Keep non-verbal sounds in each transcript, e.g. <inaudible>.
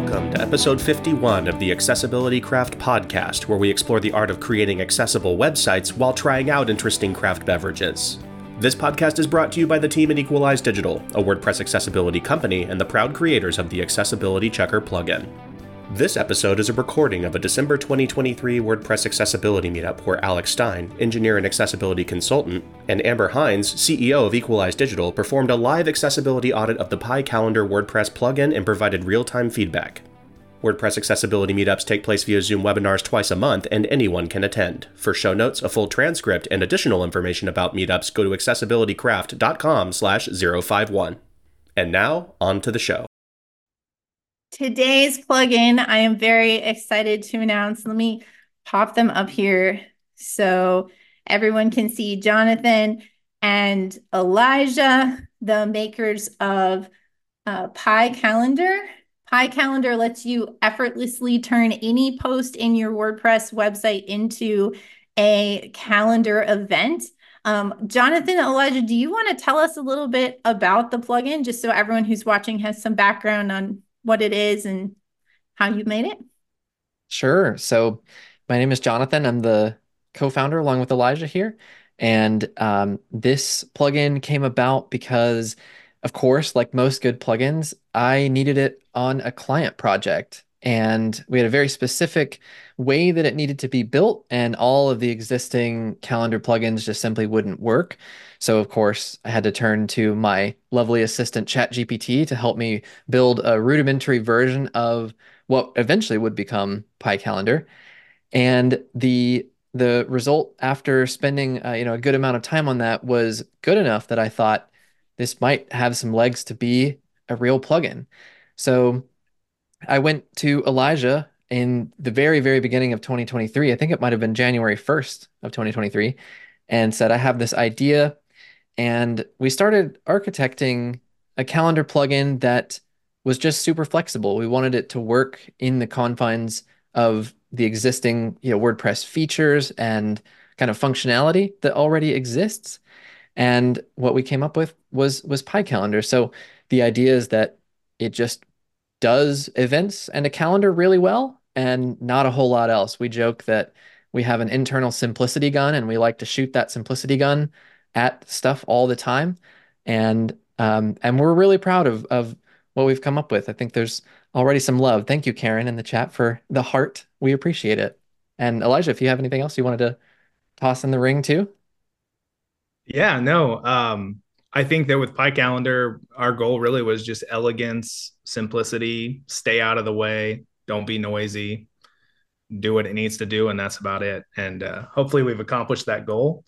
Welcome to episode 51 of the Accessibility Craft podcast, where we explore the art of creating accessible websites while trying out interesting craft beverages. This podcast is brought to you by the team at Equalize Digital, a WordPress accessibility company and the proud creators of the Accessibility Checker plugin. This episode is a recording of a December 2023 WordPress accessibility meetup where Alex Stine, engineer and accessibility consultant, and Amber Hinds, CEO of Equalize Digital, performed a live accessibility audit of the Pie Calendar WordPress plugin and provided real time feedback. WordPress accessibility meetups take place via Zoom webinars twice a month, and anyone can attend. For show notes, a full transcript, and additional information about meetups, go to accessibilitycraft.com slash 051. And now, on to the show. Today's plugin, I am very excited to announce. Let me pop them up here so everyone can see Jonathan and Elijah, the makers of uh, PyCalendar. Pie Calendar lets you effortlessly turn any post in your WordPress website into a calendar event. Um, Jonathan, Elijah, do you want to tell us a little bit about the plugin just so everyone who's watching has some background on what it is and how you made it? Sure. So, my name is Jonathan. I'm the co founder along with Elijah here. And um, this plugin came about because, of course, like most good plugins, I needed it on a client project. And we had a very specific way that it needed to be built, and all of the existing calendar plugins just simply wouldn't work. So, of course, I had to turn to my lovely assistant ChatGPT to help me build a rudimentary version of what eventually would become Pie Calendar. And the the result after spending uh, you know a good amount of time on that was good enough that I thought this might have some legs to be a real plugin. So I went to Elijah in the very, very beginning of 2023. I think it might have been January 1st of 2023, and said, I have this idea. And we started architecting a calendar plugin that was just super flexible. We wanted it to work in the confines of the existing you know, WordPress features and kind of functionality that already exists. And what we came up with was was Pie Calendar. So the idea is that it just does events and a calendar really well and not a whole lot else. We joke that we have an internal simplicity gun and we like to shoot that simplicity gun at stuff all the time. And um, and we're really proud of of what we've come up with. I think there's already some love. Thank you, Karen, in the chat for the heart. We appreciate it. And Elijah, if you have anything else you wanted to toss in the ring too. Yeah, no. Um, I think that with Pie Calendar, our goal really was just elegance, simplicity, stay out of the way, don't be noisy, do what it needs to do, and that's about it. And uh, hopefully, we've accomplished that goal.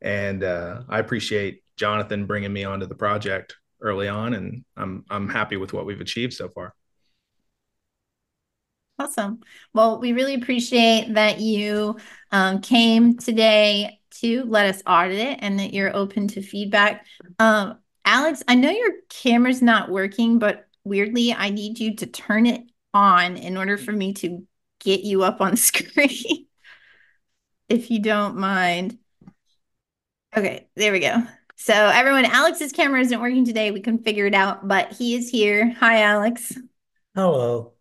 And uh, I appreciate Jonathan bringing me onto the project early on, and I'm I'm happy with what we've achieved so far. Awesome. Well, we really appreciate that you um, came today to let us audit it and that you're open to feedback. Um, Alex, I know your camera's not working, but weirdly, I need you to turn it on in order for me to get you up on <laughs> screen. if you don't mind. Okay, there we go. So, everyone, Alex's camera isn't working today. We can figure it out, but he is here. Hi, Alex. Hello.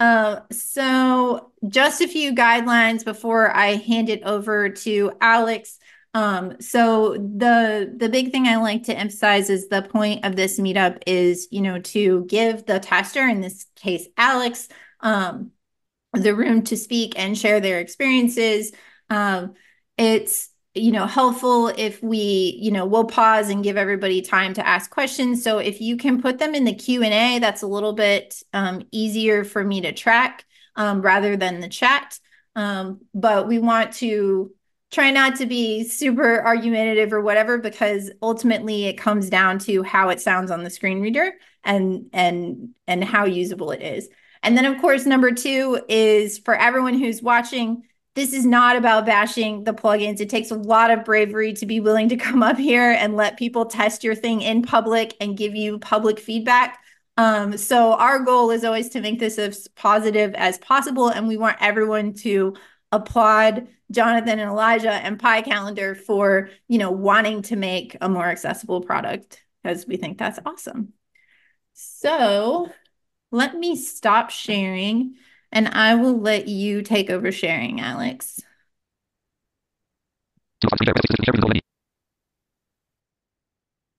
Uh, so just a few guidelines before I hand it over to Alex. Um, so the the big thing I like to emphasize is the point of this meetup is, you know, to give the tester, in this case, Alex, um, the room to speak and share their experiences. Um, it's you know helpful if we you know we'll pause and give everybody time to ask questions. So if you can put them in the q&a that's a little bit um, easier for me to track um, rather than the chat. Um, but we want to try not to be super argumentative or whatever because ultimately it comes down to how it sounds on the screen reader and and and how usable it is. And then of course number two is for everyone who's watching this is not about bashing the plugins. It takes a lot of bravery to be willing to come up here and let people test your thing in public and give you public feedback. Um, so our goal is always to make this as positive as possible, and we want everyone to applaud Jonathan and Elijah and Pie Calendar for you know wanting to make a more accessible product because we think that's awesome. So let me stop sharing and I will let you take over sharing, Alex.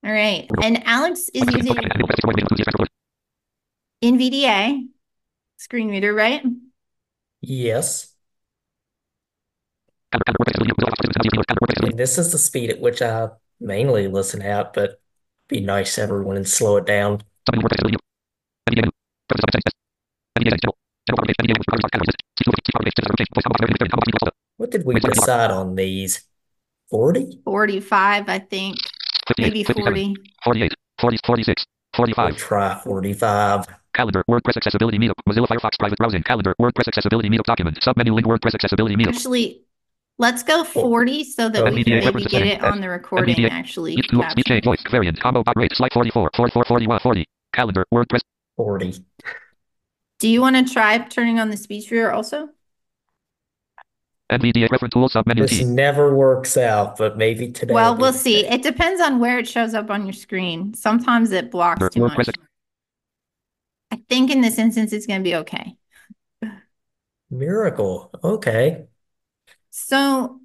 All right. And Alex is using NVDA screen reader, right? Yes. And this is the speed at which I mainly listen out, but be nice everyone and slow it down. What did we decide on these? 40? 45, I think. Maybe 40. 48, 40, 46, 45. We'll try 45. Calendar, WordPress accessibility meetup, Mozilla Firefox private browsing, calendar, WordPress accessibility meetup document, submenu link, WordPress accessibility meetup. Actually, let's go 40 so that we can maybe get it on the recording NVDA actually. Each two, speech change, voice, variant, combo, bot rate, slide 44, 44, 41, 40. Calendar, WordPress, 40. Do you want to try turning on the speech reader also? NVDA reference tool, submenu This T. never works out, but maybe today. Well, we'll see. today. It depends on where it shows up on your screen. Sometimes it blocks too WordPress much. I think in this instance, it's going to be okay. Miracle. Okay. So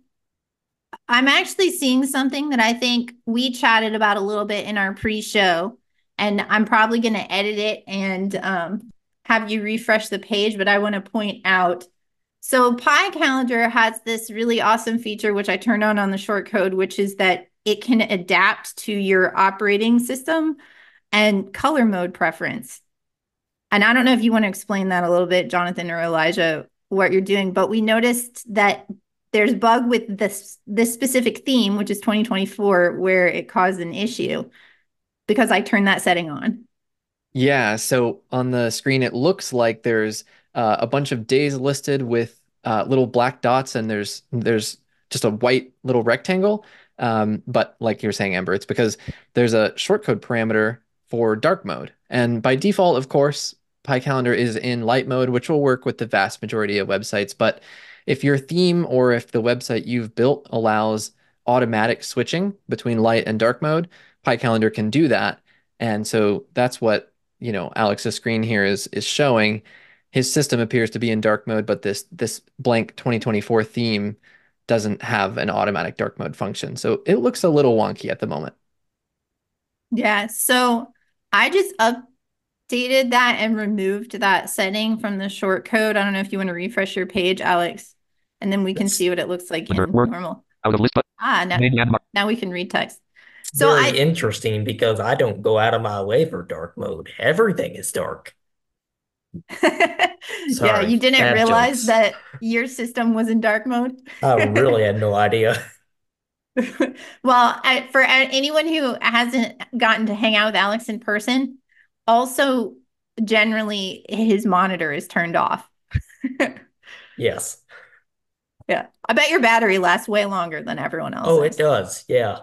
I'm actually seeing something that I think we chatted about a little bit in our pre-show, and I'm probably going to edit it and um, have you refresh the page. But I want to point out, so Pie Calendar has this really awesome feature, which I turned on on the short code, which is that it can adapt to your operating system and color mode preference. And I don't know if you want to explain that a little bit, Jonathan or Elijah, what you're doing, but we noticed that there's bug with this this specific theme, which is 2024, where it caused an issue because I turned that setting on. Yeah, so on the screen, it looks like there's uh, a bunch of days listed with uh, little black dots, and there's there's just a white little rectangle. Um, but like you're saying, Amber, it's because there's a shortcode parameter for dark mode, and by default, of course, Pie Calendar is in light mode, which will work with the vast majority of websites. But if your theme or if the website you've built allows automatic switching between light and dark mode, Pie Calendar can do that. And so that's what you know Alex's screen here is is showing. His system appears to be in dark mode, but this this blank 2024 theme doesn't have an automatic dark mode function. So it looks a little wonky at the moment. Yeah, so I just updated that and removed that setting from the short code. I don't know if you want to refresh your page, Alex, and then we can Yes. see what it looks like in Word- word. normal. Out of list, but Ah, now, name and mark. now we can read text. So Very I interesting because I don't go out of my way for dark mode. Everything is dark. <laughs> yeah, you didn't realize jokes. that your system was in dark mode. I really had no <laughs> idea. Well, I, for anyone who hasn't gotten to hang out with Alex in person, also generally his monitor is turned off. <laughs> Yes. Yeah, I bet your battery lasts way longer than everyone else. Oh, it does. Yeah.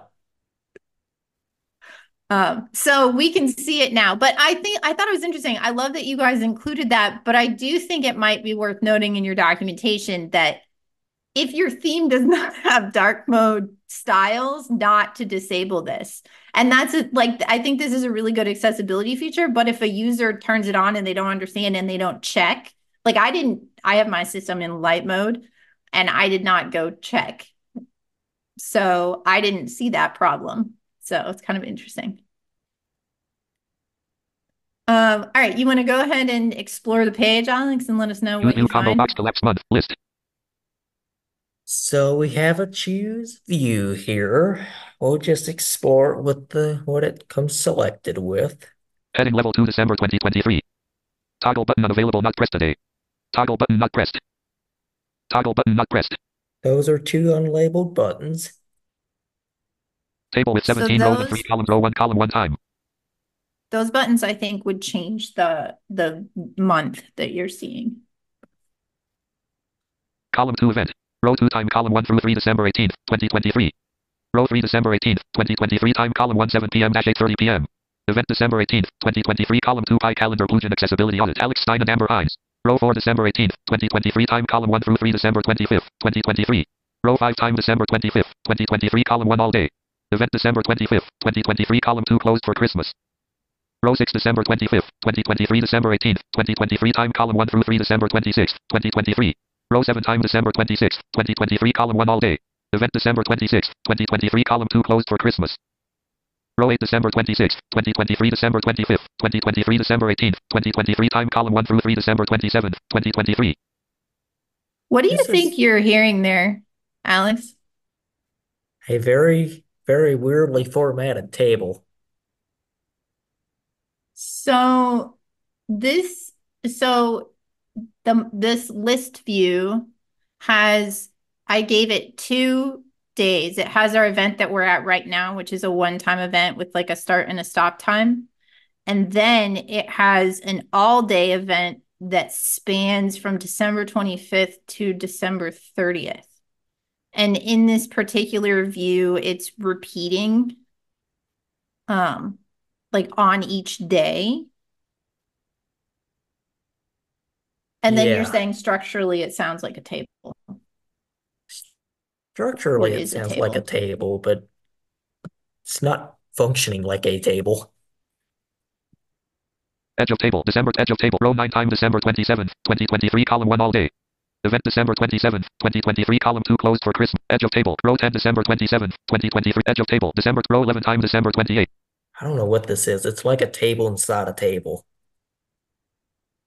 Um, so we can see it now. But I think I thought it was interesting. I love that you guys included that, but I do think it might be worth noting in your documentation that if your theme does <laughs> not have dark mode styles, not to disable this. And that's a, like I think this is a really good accessibility feature, but if a user turns it on and they don't understand and they don't check, like I didn't I have my system in light mode and I did not go check. So I didn't see that problem. So it's kind of interesting. Um, all right, you want to go ahead and explore the page, Alex, and let us know Use what new you combo find. box collapse month list. So we have a choose view here. We'll just explore with the what it comes selected with. Heading level 2 December 2023. Toggle button unavailable not pressed today. Toggle button not pressed. Toggle button not pressed. Those are two unlabeled buttons. Table with So 17 rows and 3 columns row 1 column 1 time. Those buttons, I think, would change the the month that you're seeing. Column 2 event. Row 2 time column 1 through 3 December 18th, 2023. Row 3 December 18th, 2023 time column 1 7 p.m. 8:30 p.m. Event December 18th, 2023 column 2 Pie calendar Blugin accessibility audit Alex Stine and Amber Hinds. Row 4 December 18th, 2023 time column 1 through 3 December 25th, 2023. Row 5 time December 25th, 2023 column 1 all day. Event December 25th, 2023 column 2 closed for Christmas. Row 6 December 25th, 2023 December 18th, 2023 time column 1 through 3 December 26th, 2023. Row 7 time December 26th, 2023 column 1 all day. Event December 26th, 2023 column 2 closed for Christmas. Row 8 December 26th, 2023 December 25th, 2023 December 18th, 2023 time column 1 through 3 December 27th, 2023. What do you This think is- you're hearing there, Alex? A very, very weirdly formatted table. So this so the this list view has I gave it two days. It has our event that we're at right now, which is a one-time event with like a start and a stop time. And then it has an all-day event that spans from December 25th to December 30th. And in this particular view, it's repeating um like on each day. And then you're saying structurally it sounds like a table. Structurally, it it is a sounds like a table? table, but it's not functioning like a table. Edge of table, December, edge of table, row 9 time December 27th, 2023 column 1 all day. Event December 27th, 2023 column 2 closed for Christmas. Edge of table, row 10 December 27th, 2023 edge of table, December, row 11 time December 28th. I don't know what this is. It's like a table inside a table.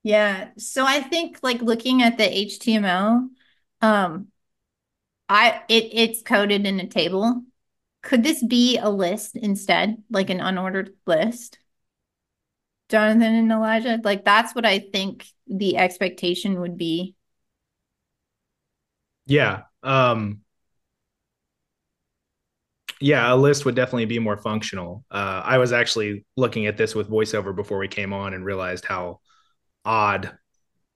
Yeah. So I think like looking at the HTML, um, I it it's coded in a table. Could this be a list instead, like an unordered list? Jonathan and Elijah, like that's what I think the expectation would be. Yeah. Um, yeah, a list would definitely be more functional. Uh, I was actually looking at this with voiceover before we came on and realized how odd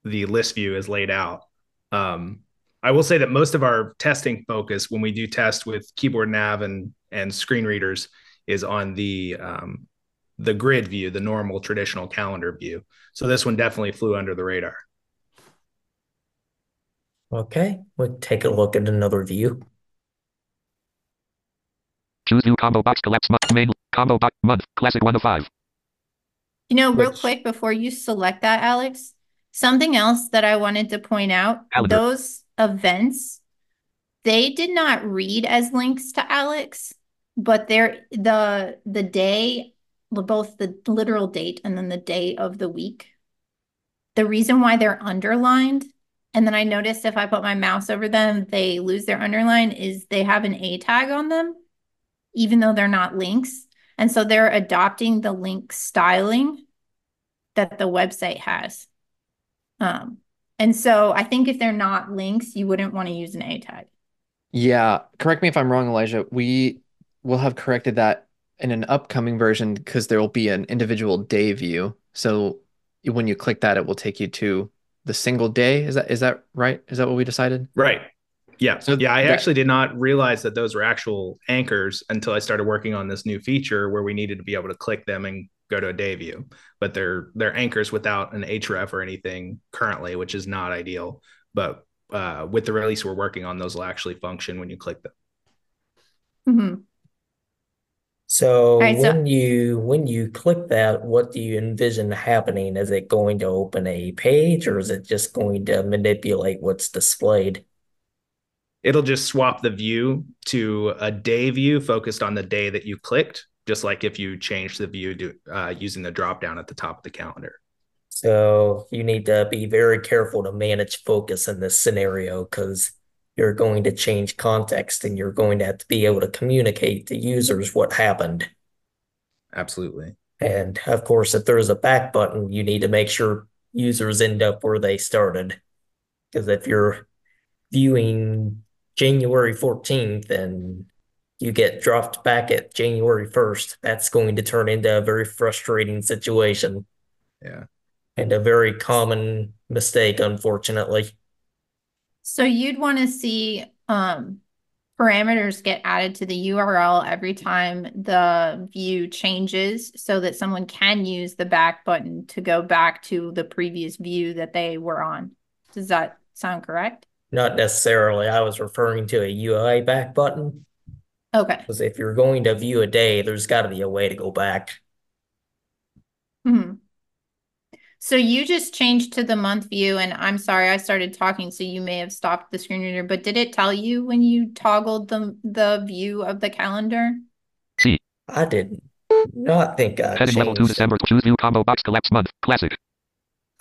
the list view is laid out. Um, I will say that most of our testing focus when we do test with keyboard nav and and screen readers is on the um, the grid view, the normal traditional calendar view. So this one definitely flew under the radar. Okay, we'll take a look at another view. Choose view combo box collapse month, main, combo box, month, classic 1 of 5. You know, real Which- quick before you select that, Alex, something else that I wanted to point out, Calendar. those events, they did not read as links to Alex, but they're the the day, both the literal date and then the day of the week. The reason why they're underlined, and then I noticed if I put my mouse over them, they lose their underline, is they have an A tag on them, even though they're not links. And so they're adopting the link styling that the website has. Um, and so I think if they're not links, you wouldn't want to use an A tag. Yeah, correct me if I'm wrong, Elijah. We will have corrected that in an upcoming version because there will be an individual day view. So when you click that, it will take you to the single day. Is that is that right? Is that what we decided? Right. Yeah. So yeah, I that- actually did not realize that those were actual anchors until I started working on this new feature where we needed to be able to click them and go to a day view. But they're they're anchors without an href or anything currently, which is not ideal. But uh, with the release we're working on, those will actually function when you click them. Mhm. So right, so- when you when you click that, what do you envision happening? Is it going to open a page or is it just going to manipulate what's displayed? It'll just swap the view to a day view focused on the day that you clicked, just like if you change the view to uh, using the drop down at the top of the calendar. So you need to be very careful to manage focus in this scenario because you're going to change context and you're going to have to be able to communicate to users what happened. Absolutely. And of course, if there's a back button, you need to make sure users end up where they started. Because if you're viewing January 14th and you get dropped back at January 1st, that's going to turn into a very frustrating situation Yeah. and a very common mistake, unfortunately. So you'd want to see um, parameters get added to the URL every time the view changes so that someone can use the back button to go back to the previous view that they were on. Does that sound correct? Not necessarily. I was referring to a UI back button Okay. because if you're going to view a day, there's got to be a way to go back. hmm So you just changed to the month view, and I'm sorry, I started talking, so you may have stopped the screen reader, but did it tell you when you toggled the the view of the calendar? See, I did not think I Heading level 2. December. Choose view combo box collapse month. Classic.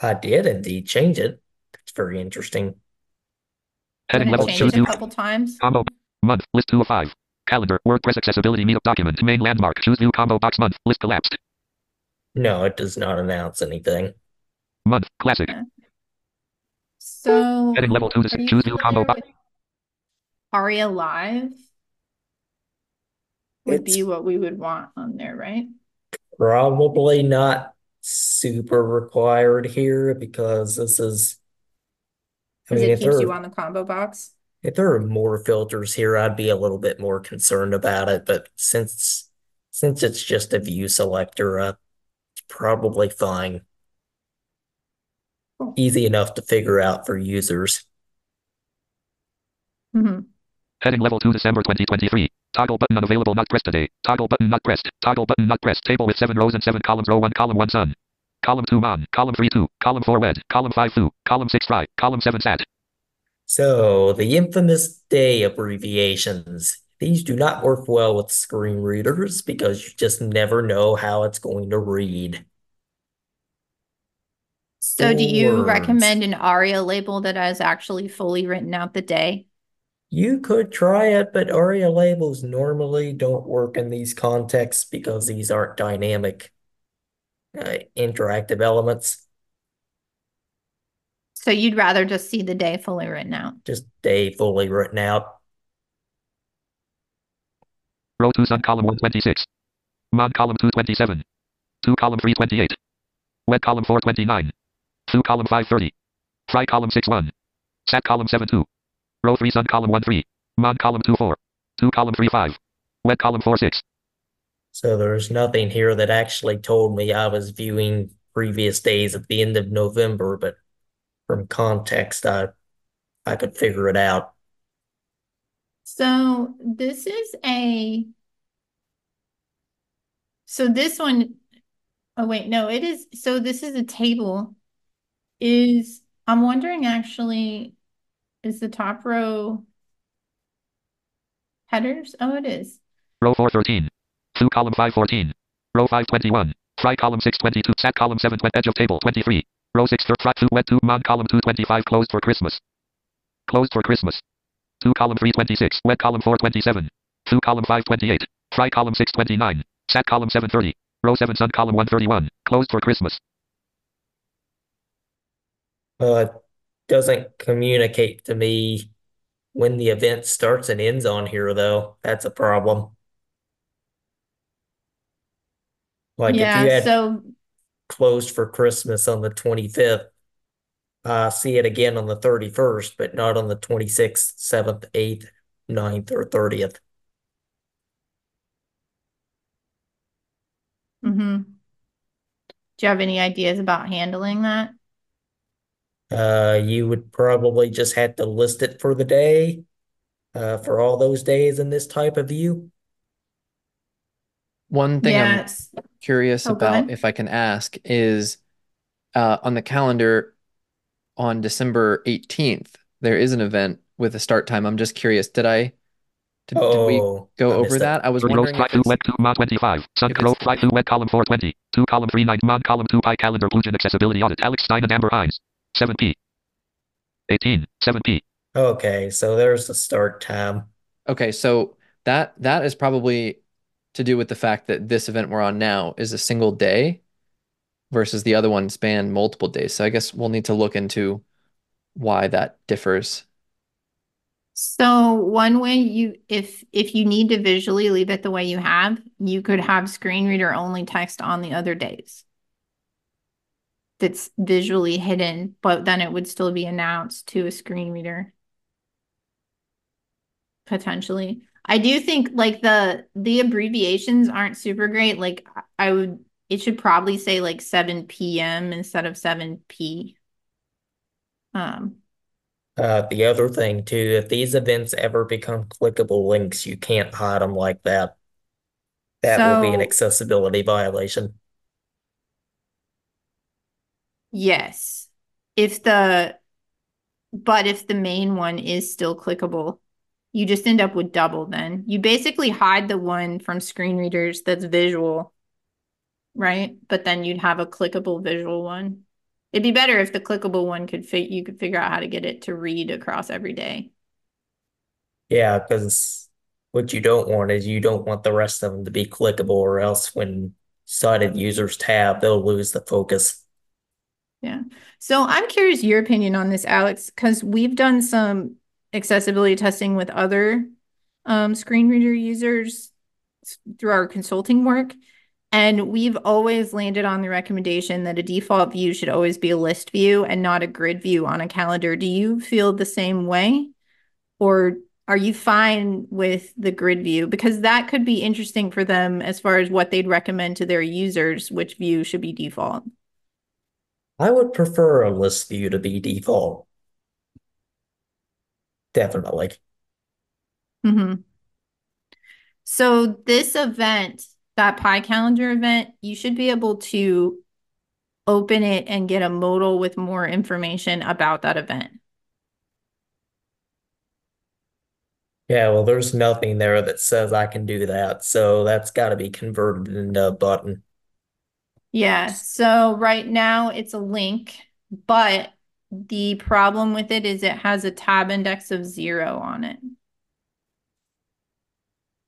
I did indeed change it. It's very interesting. Heading level change choose a couple times? combo month. List 2 of 5. Calendar. WordPress accessibility meetup document. Main landmark. Choose view combo box month. List collapsed. No, it does not announce anything. Month. Classic. So Heading level 2 are December. you Choose view combo box. with Aria Live? Would be what we would want on there, right? probably not super required here because this is, I mean, it keeps there you on the combo box. if there are more filters here, I'd be a little bit more concerned about it. But since since it's just a view selector, uh, it's probably fine. Cool. Easy enough to figure out for users. hmm Heading level 2 December 2023. Toggle button unavailable not pressed today. Toggle button not pressed. Toggle button not pressed. Table with 7 rows and 7 columns. Row 1 column 1 sun. Column 2 mon. Column 3 2. Column 4 wed. Column 5 fu. Column 6 fry. Column 7 sat. So the infamous day abbreviations. These do not work well with screen readers because you just never know how it's going to read. So do you recommend an ARIA label that has actually fully written out the day? You could try it, but ARIA labels normally don't work in these contexts because these aren't dynamic, uh, interactive elements. So you'd rather just see the day fully written out. Just day fully written out. Row 2 sun column 126. Mod column 227. 2 column 328. Wed column 429. Fu column 530. Fry column 61. Sat column 72. Row 3 sun column 13. Mod column 24. 2 column 35. Wed column 46. So there's nothing here that actually told me I was viewing previous days at the end of November, but from context, I I could figure it out. So this is a, so this one, oh wait, no, it is, so this is a table. Is, I'm wondering actually, is the top row headers? Oh, it is. Row 413. Fu column 514. Row 521. Fry column 622. Sat column 7. Edge of table 23. Row 6 third fry Fu wed 2 mon column 225. Closed for Christmas. Closed for Christmas. 2 column 326. Wed column 427. Fu column 528. Fry column 629. Sat column 730. Row 7 sun column 131. Closed for Christmas. Uh, it doesn't communicate to me when the event starts and ends on here, though. That's a problem. Like if you Yeah, had so closed for Christmas on the 25th, I see it again on the 31st, but not on the 26th, 7th, 8th, 9th, or 30th. hmm Do you have any ideas about handling that? Uh, you would probably just have to list it for the day, uh, for all those days in this type of view. One thing I'm curious Oh, about, if I can ask, is uh, on the calendar on December 18th, there is an event with a start time. I'm just curious, did I did, did we Oh, go I over missed it. that? I was Row wondering fry if Fu it's wed 2 mon 25. Sun if row it's fry Fu wed column 420. 2 column 39. Mon column 2 pie calendar Blue accessibility audit. Alex Stine and Amber Hinds. 7p. 18. 7p. Okay, so there's the start time. okay, so that that is probably to do with the fact that this event we're on now is a single day versus the other one span multiple days. So I guess we'll need to look into why that differs. So one way you, if if you need to visually leave it the way you have, you could have screen reader only text on the other days. That's visually hidden, but then it would still be announced to a screen reader. Potentially. I do think like the the abbreviations aren't super great. Like I would it should probably say like 7 p.m. instead of 7 p. Um Uh, the other thing too, if these events ever become clickable links, you can't hide them like that. That will be an accessibility violation. Yes. If the but if the main one is still clickable, you just end up with double then. You basically hide the one from screen readers that's visual, right? But then you'd have a clickable visual one. It'd be better if the clickable one could fit you could figure out how to get it to read across every day. Yeah, because what you don't want is you don't want the rest of them to be clickable, or else when sighted users tab, they'll lose the focus. Yeah. So I'm curious your opinion on this, Alex, because we've done some accessibility testing with other um, screen reader users through our consulting work. And we've always landed on the recommendation that a default view should always be a list view and not a grid view on a calendar. Do you feel the same way? Or are you fine with the grid view? Because that could be interesting for them as far as what they'd recommend to their users, which view should be default. I would prefer a list view to be default. Definitely. Mm-hmm. So this event, that pie calendar event, you should be able to open it and get a modal with more information about that event. Yeah, well, there's nothing there that says I can do that, so that's got to be converted into a button. Yeah, so right now it's a link, but the problem with it is it has a tab index of zero on it.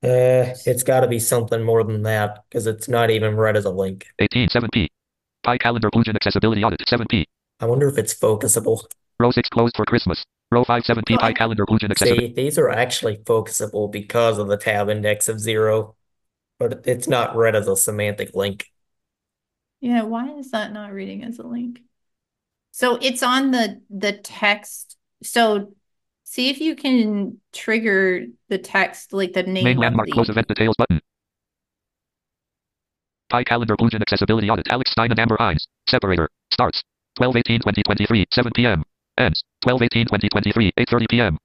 Uh, it's got to be something more than that because it's not even read as a link. 18 7p. Pie calendar Plugin accessibility audit 7p. I wonder if it's focusable. Row 6 closed for Christmas. Row 5 7p Pi What? calendar Plugin accessibility. See, these are actually focusable because of the tab index of zero, but it's not read as a semantic link. Yeah, why is that not reading as a link? So it's on the the text. So see if you can trigger the text like the name Main landmark the close event details button. Pie calendar Plugin accessibility audit. Alex Stine and Amber Hinds. Separator. Starts. 12 18 2023 7 p.m. Ends. 12 18 2023 8:30 p.m.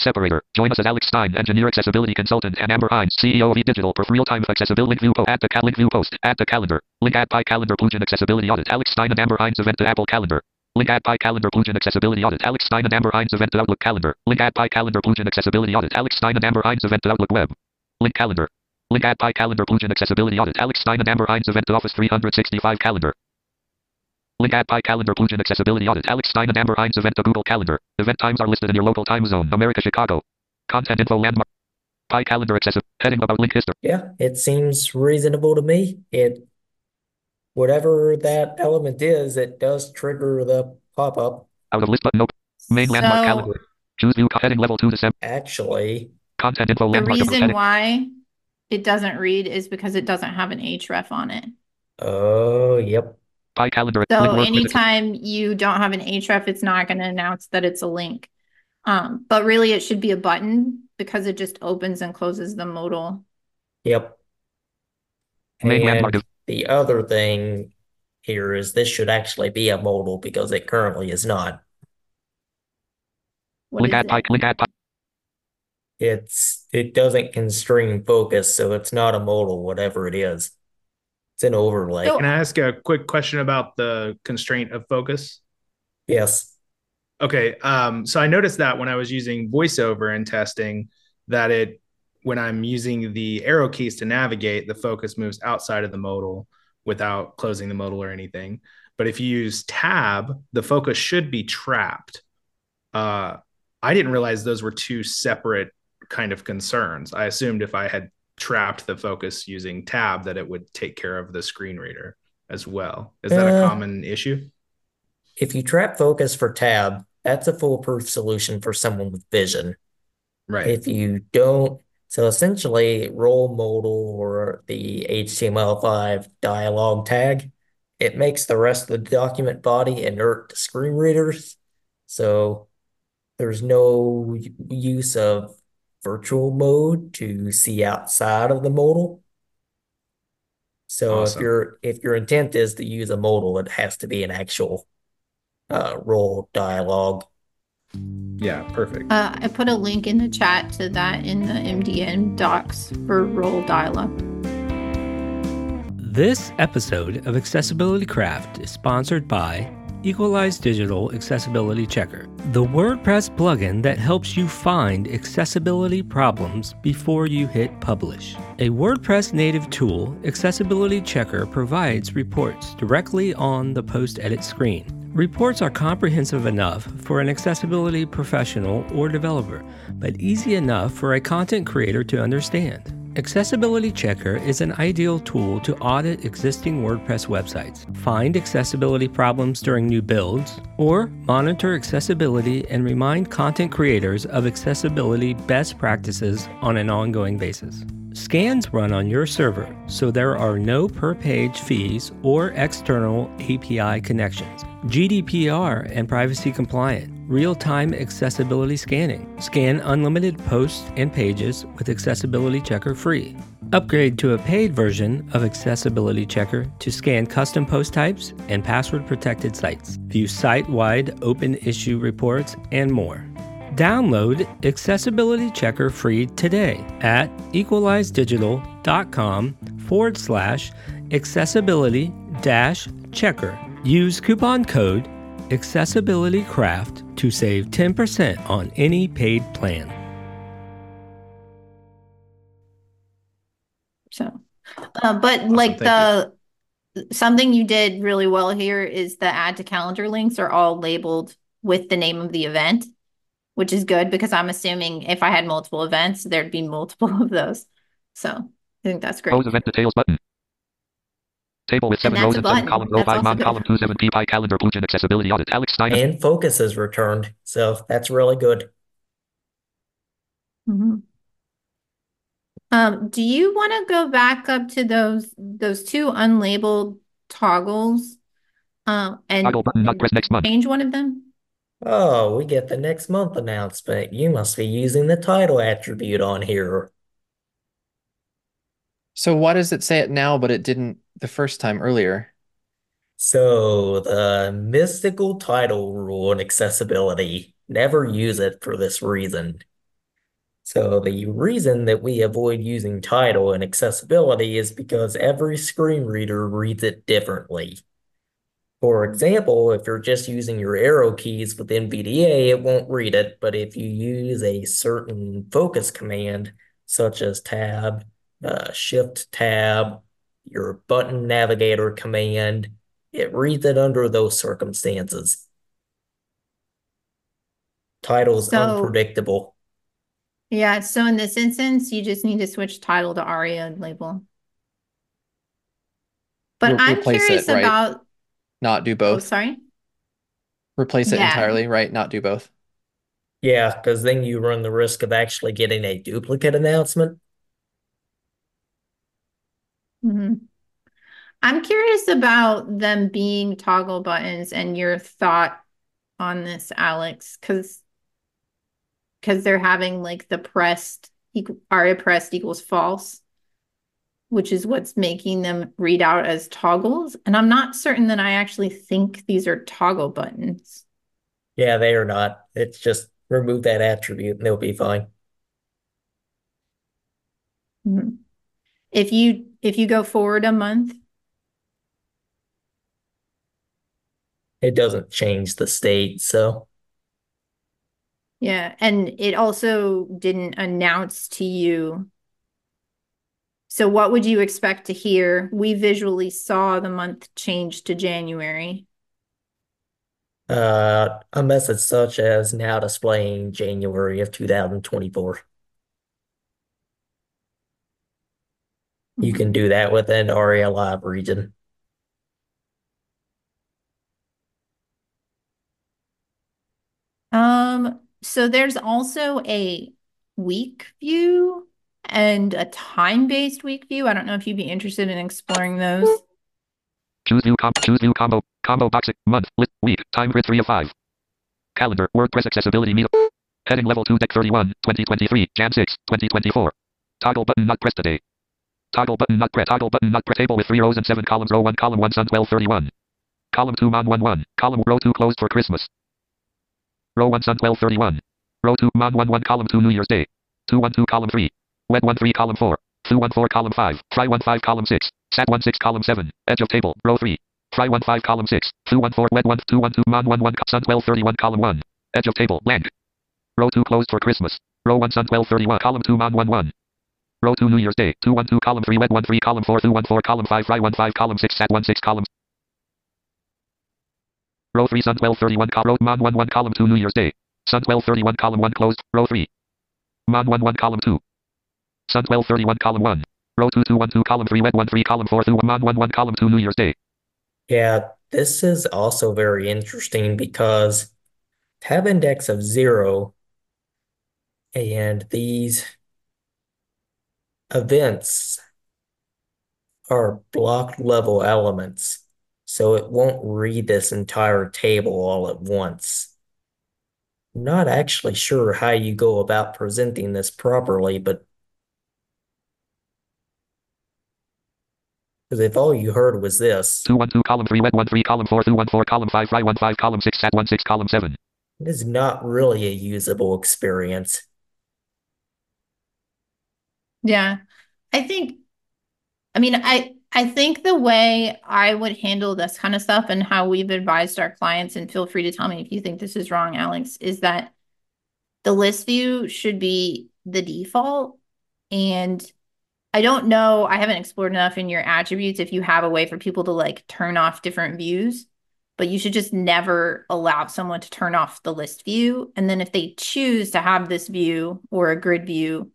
Separator. Join us as Alex Stine, engineer accessibility consultant, and Amber Hinds, CEO of eDigital, for real-time accessibility link view post. Add to cal- link view post. Add to calendar. Link add Pie calendar Plugin accessibility audit. Alex Stine and Amber Hinds event to Apple Calendar. Link add Pie calendar Plugin accessibility audit. Alex Stine and Amber Hinds event to Outlook calendar. Link add Pie calendar Plugin accessibility audit. Alex Stine and Amber Hinds event to Outlook web. Link calendar. Link add Pie calendar Plugin accessibility audit. Alex Stine and Amber Hinds event to Office 365 calendar. Link add Pie calendar Plugin accessibility audit. Alex Stine and Amber Hinds event to Google Calendar. Event times are listed in your local time zone. America, Chicago. Content info landmark. Pie calendar accessible. Heading about link history. Yeah, it seems reasonable to me. It, whatever that element is, it does trigger the pop-up. Out of list button. Nope. Main landmark So calendar. Choose view heading level 2 December. Actually, Content info the reason why it doesn't read is because it doesn't have an href on it. oh, yep. Pie calendar. So link work with- anytime you don't have an href, it's not going to announce that it's a link. Um, but really it should be a button because it just opens and closes the modal. Yep. Main landmark. And the other thing here is this should actually be a modal because it currently is not. What Link is add Pi. it? Link add Pi. It's it doesn't constrain focus, so it's not a modal, whatever it is. It's an overlay. So- Can I ask a quick question about the constraint of focus? Yes. Okay. Um, so I noticed that when I was using voiceover and testing, that it when I'm using the arrow keys to navigate, the focus moves outside of the modal without closing the modal or anything. But if you use tab, the focus should be trapped. Uh, I didn't realize those were two separate kind of concerns. I assumed if I had trapped the focus using tab, that it would take care of the screen reader as well. Is that a Uh, common issue? If you trap focus for tab, that's a foolproof solution for someone with vision. Right. If you don't, so essentially role modal or the HTML5 dialog tag, it makes the rest of the document body inert to screen readers. So there's no use of virtual mode to see outside of the modal. So if Awesome. your if your intent is to use a modal, it has to be an actual uh, role dialogue. Yeah. Perfect. Uh, I put a link in the chat to that in the MDN docs for role dialogue. This episode of Accessibility Craft is sponsored by Equalize Digital Accessibility Checker, the WordPress plugin that helps you find accessibility problems before you hit publish. A WordPress native tool, Accessibility Checker provides reports directly on the post edit screen. Reports are comprehensive enough for an accessibility professional or developer, but easy enough for a content creator to understand. Accessibility Checker is an ideal tool to audit existing WordPress websites, find accessibility problems during new builds, or monitor accessibility and remind content creators of accessibility best practices on an ongoing basis. Scans run on your server, so there are no per page fees or external API connections. GDPR and privacy compliant, real time accessibility scanning. Scan unlimited posts and pages with Accessibility Checker free. Upgrade to a paid version of Accessibility Checker to scan custom post types and password protected sites. View site wide open issue reports and more. Download Accessibility Checker free today at equalizedigital.com forward slash accessibility dash checker. Use coupon code AccessibilityCraft to save 10% on any paid plan. So, uh, but like thank the something you did really well here is the add to calendar links are all labeled with the name of the event, which is good because I'm assuming if I had multiple events, there'd be multiple of those. So I think that's great. Close event details button. Table with seven rows and seven button. columns. Row That's five also mon good. column two seven P pie calendar plugin accessibility audit. Alex Steiner. And focus is returned, so that's really good. Mhm. Um, do you want to go back up to those those two unlabeled toggles? Um, and Toggle button not and pressed next month. change one of them? Oh, we get the next month announcement. You must be using the title attribute on here. So why does it say it now, but it didn't the first time earlier? So, the mystical title rule in accessibility, never use it for this reason. So, the reason that we avoid using title in accessibility is because every screen reader reads it differently. For example, if you're just using your arrow keys with NVDA, it won't read it, but if you use a certain focus command, such as tab, uh, shift tab, your button navigator command, it reads it under those circumstances. Title's So- unpredictable. Yeah, so in this instance, you just need to switch title to ARIA and label. But Re- I'm replace it, curious right? about, Not do both. oh, both. sorry. Replace it Yeah. entirely, right? Not do both. Yeah, because then you run the risk of actually getting a duplicate announcement. Mhm. I'm curious about them being toggle buttons and your thought on this, Alex, because because they're having like the pressed equal, ARIA pressed equals false, which is what's making them read out as toggles. And I'm not certain that I actually think these are toggle buttons. Yeah, they are not. It's just remove that attribute and they'll be fine. Mhm. If you if you go forward a month, It doesn't change the state, so Yeah, and it also didn't announce to you. So what would you expect to hear? We visually saw the month change to January. uh, a message such as now displaying January of 2024. You can do that within ARIA Live region. Um, so there's also a week view and a time-based week view. I don't know if you'd be interested in exploring those. Choose view com choose view combo combo box month list week time grid three of five. Calendar WordPress accessibility meet heading level two deck 31 2023 Jan 6 2024. Toggle button not pressed today. Toggle button not press toggle button not press table with three rows and seven columns row one column one sun 1231. Column two mon one one column row two closed for Christmas. Row one sun 1231. Row two mon one one column two New Year's Day. Two one two column three. Wet one three column four. Flu one four column five. Fry one five column six. Sat one six column seven. Edge of table. Row three. Fry 1 5 column 6. Foo 1 4 Wet 1 2 1 2 Mon 1 1 Sun 12 31 column 1. Edge of table blank. Row 2 closed for Christmas. Row 1 Sun 12 31 column 2 Mon 1 1. Row 2 New Year's Day. 2 1 2 column 3 Wet 1 3 column 4 2 1 4 column 5 Fry 1 5 column 6 Sat 1 6 column. Row 3 Sun 12 31 col- Row Mon 1 1 column 2 New Year's Day. Sun 12 31 column 1 closed. Row 3. Mon 1 1 column 2. Sun 12 31 column 1. Row 2 2 1 2 column 3 Wet 1 3 column 4 2 Mon 1 1 column 2 New Year's Day. Yeah, this is also very interesting because tab index of zero and these events are block level elements, so it won't read this entire table all at once. Not actually sure how you go about presenting this properly, but because if all you heard was this, 2 1 2 column 3 Wet 1 3 column 4 2 4 column 5 Fry 1 5 column 6 Sat 1 6 column 7. it is not really a usable experience. Yeah. I think, I mean, I I think the way I would handle this kind of stuff and how we've advised our clients, and feel free to tell me if you think this is wrong, Alex, is that the list view should be the default. And I don't know, I haven't explored enough in your attributes if you have a way for people to like turn off different views, but you should just never allow someone to turn off the list view. And then if they choose to have this view or a grid view,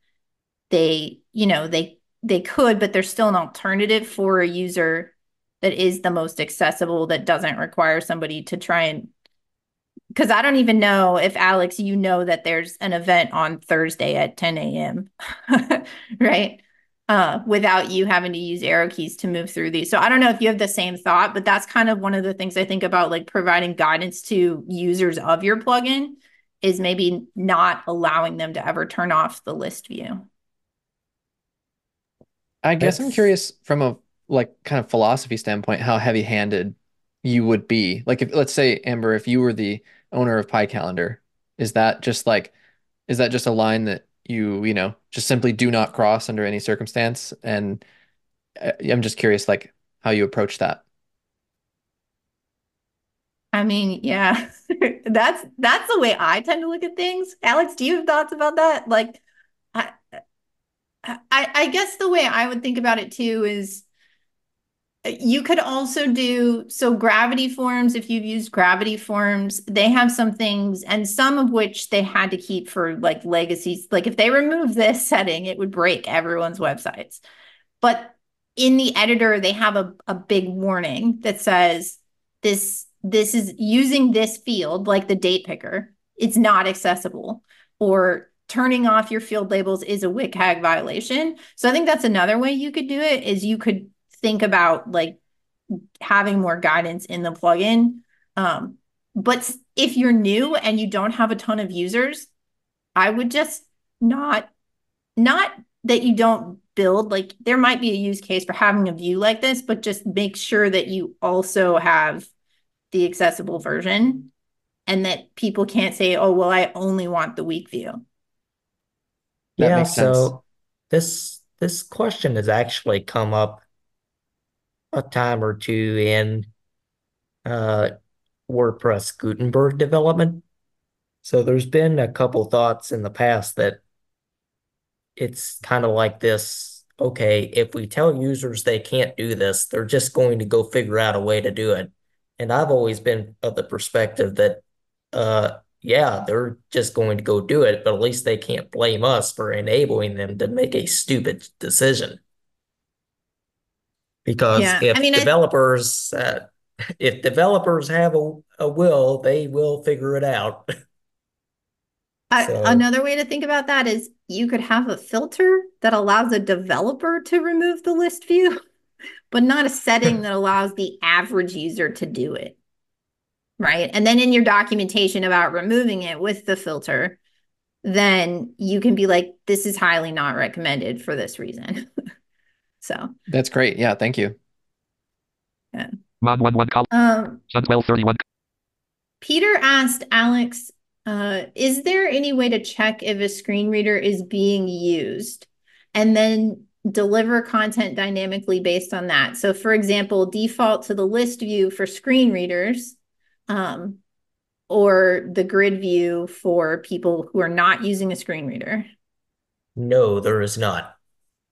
they, you know, they they could, but there's still an alternative for a user that is the most accessible that doesn't require somebody to try and because I don't even know if Alex, you know that there's an event on Thursday at 10 a.m. <laughs> right? Uh, without you having to use arrow keys to move through these. So I don't know if you have the same thought, but that's kind of one of the things I think about like providing guidance to users of your plugin is maybe not allowing them to ever turn off the list view. I guess I'm curious from a like kind of philosophy standpoint how heavy-handed you would be. Like if let's say Amber, if you were the owner of Pie Calendar, is that just like is that just a line that you, you know, just simply do not cross under any circumstance? And uh, I'm just curious like how you approach that. I mean, yeah, <laughs> that's that's the way I tend to look at things. Alex, do you have thoughts about that? Like, I, I, I guess the way I would think about it too is Uh, you could also do so gravity forms if you've used gravity forms they have some things and some of which they had to keep for like legacies like if they remove this <laughs> setting it would break everyone's websites but in the editor they have a, a big warning that says this this is using this field like the date picker it's not accessible or turning off your field labels is a WCAG violation. So I think that's another way you could do it is you could think about like having more guidance in the plugin. Um, but if you're new and you don't have a ton of users, I would just not not that you don't build like there might be a use case for having a view like this, but just make sure that you also have the accessible version and that people can't say, oh, well, I only want the weak view. That Yeah, makes sense. so this this question has actually come up a time or two in uh WordPress Gutenberg development. So there's been a couple thoughts in the past that it's kind of like this, okay, if we tell users they can't do this, they're just going to go figure out a way to do it. And I've always been of the perspective that uh yeah, they're just going to go do it, but at least they can't blame us for enabling them to make a stupid decision. Because Yeah, if I mean, I- developers, uh, if developers have a, a will, they will figure it out. So- another way to think about that is you could have a filter that allows a developer to remove the list view, <laughs> but not a setting that allows the average user to do it. Right. And then in your documentation about removing it with the filter, then you can be like, this is highly not recommended for this reason. <laughs> so, That's great. Yeah, thank you. Mon 1 1 column. um, Sun 12 31. Peter asked Alex, uh, is there any way to check if a screen reader is being used? And then deliver content dynamically based on that. So for example, default to the list view for screen readers, um, or the grid view for people who are not using a screen reader. No, there is not.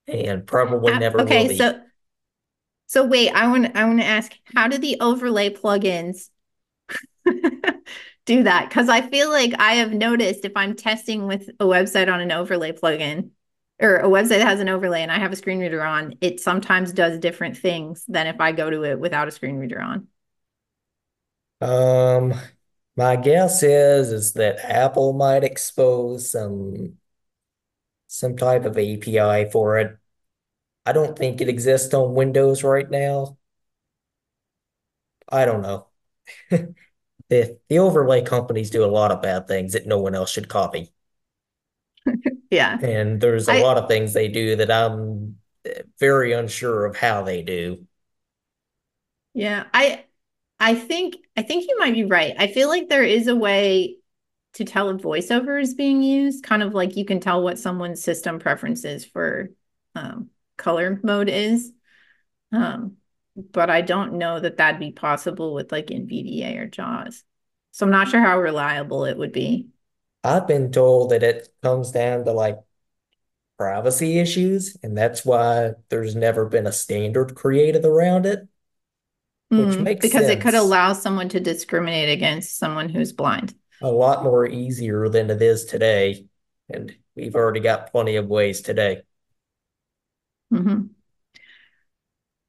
And probably Uh, never will okay, be. so so wait, I want I want to ask, how do the overlay plugins <laughs> do that? Because I feel like I have noticed if I'm testing with a website on an overlay plugin or a website that has an overlay and I have a screen reader on, it sometimes does different things than if I go to it without a screen reader on. Um, my guess is is that Apple might expose some some type of API for it. I don't think it exists on Windows right now. I don't know. <laughs> The the overlay companies do a lot of bad things that no one else should copy. <laughs> Yeah. And there's a I- lot of things they do that I'm very unsure of how they do. Yeah, I I think I think you might be right. I feel like there is a way to tell if voiceover is being used, kind of like you can tell what someone's system preferences for um, color mode is. Um, but I don't know that that'd be possible with like NVDA or JAWS. So I'm not sure how reliable it would be. I've been told that it comes down to like privacy issues, and that's why there's never been a standard created around it. Which Mm, makes because it could allow someone to discriminate against someone who's blind. A lot more easier than it is today. And we've already got plenty of ways today. hmm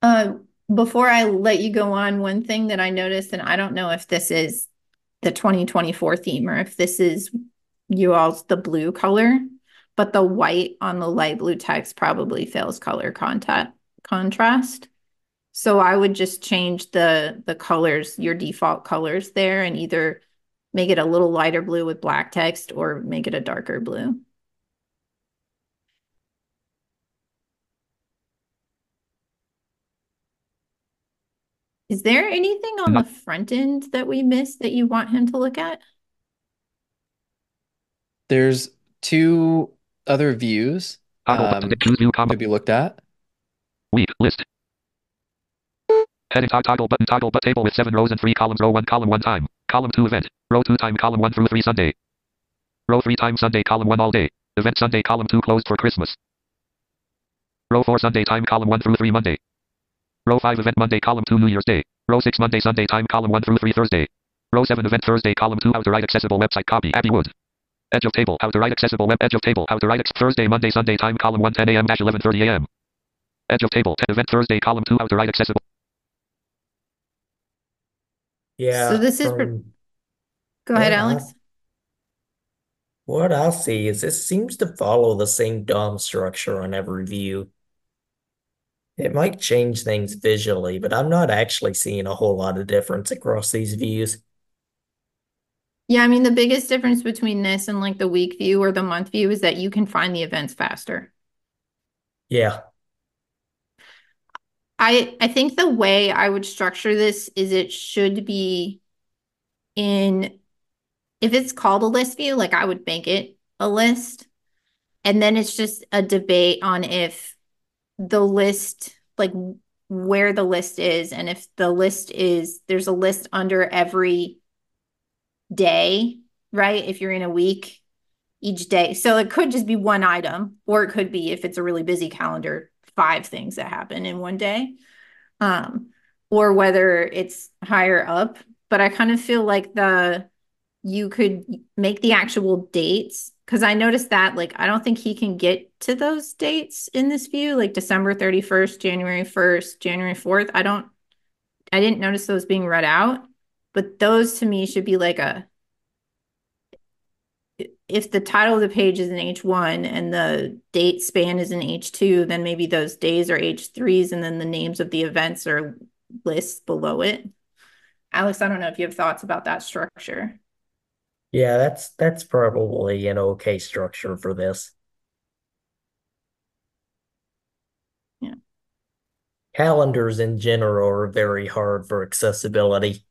Uh, before I let you go on, one thing that I noticed, and I don't know if this is the 2024 theme or if this is you all's the blue color, but the white on the light blue text probably fails color contact contrast. So I would just change the the colors, your default colors there, and either make it a little lighter blue with black text or make it a darker blue. Is there anything on the front end that we missed that you want him to look at? There's two other views Toggle um, button. Choose view comma. to be looked at. Week list. Heading tog- toggle button toggle but table with seven rows and three columns. Row one column one time. Column two event. Row two time column one through three Sunday. Row three time Sunday column one all day. Event Sunday column two closed for Christmas. Row four Sunday time column one through three Monday. Row five event Monday column two New Year's Day. Row six Monday Sunday time column one through three Thursday. Row seven event Thursday column two how to write accessible website copy Abby Wood. Edge of table to write accessible web edge of table to write ex- Thursday Monday Sunday time column 1 10 a.m. dash 11:30 a.m. Edge of table t- event Thursday column 2 how to write accessible Yeah, So this is from Go ahead, Yeah. Alex. what I see is this seems to follow the same DOM structure on every view. It might change things visually, but I'm not actually seeing a whole lot of difference across these views. Yeah, I mean, the biggest difference between this and like the week view or the month view is that you can find the events faster. Yeah, I I think the way I would structure this is it should be in if it's called a list view, like I would make it a list. And then it's just a debate on if the list, like where the list is, and if the list is there's a list under every day, right? If you're in a week, each day. So it could just be one item, or it could be if it's a really busy calendar, five things that happen in one day. Um, or whether it's higher up. But I kind of feel like the you could make the actual dates because I noticed that like I don't think he can get to those dates in this view, like December 31st, January 1st, January 4th. I don't I didn't notice those being read out, but those to me should be like a if the title of the page is in H1 and the date span is in H2, then maybe those days are H3s and then the names of the events are lists below it. Alex, I don't know if you have thoughts about that structure. yeah, that's that's probably an okay structure for this. Yeah. Calendars in general are very hard for accessibility.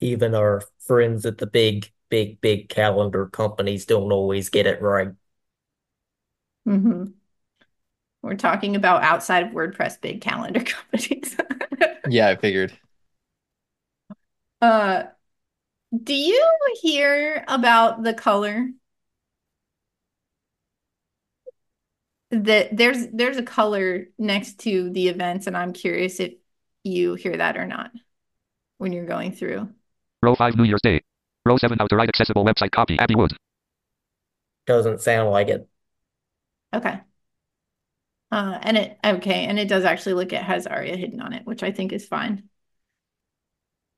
Even our friends at the big, big, big calendar companies don't always get it right. hmm We're talking about outside of WordPress big calendar <laughs> companies. Yeah, I figured. Uh, do you hear about the color? That there's there's a color next to the events, and I'm curious if you hear that or not when you're going through. Row 5 New Year's Day. Row 7 outer right accessible website copy Abby Wood. Doesn't sound like it. Okay. Uh, and it okay, and it does actually look it has ARIA hidden on it, which I think is fine.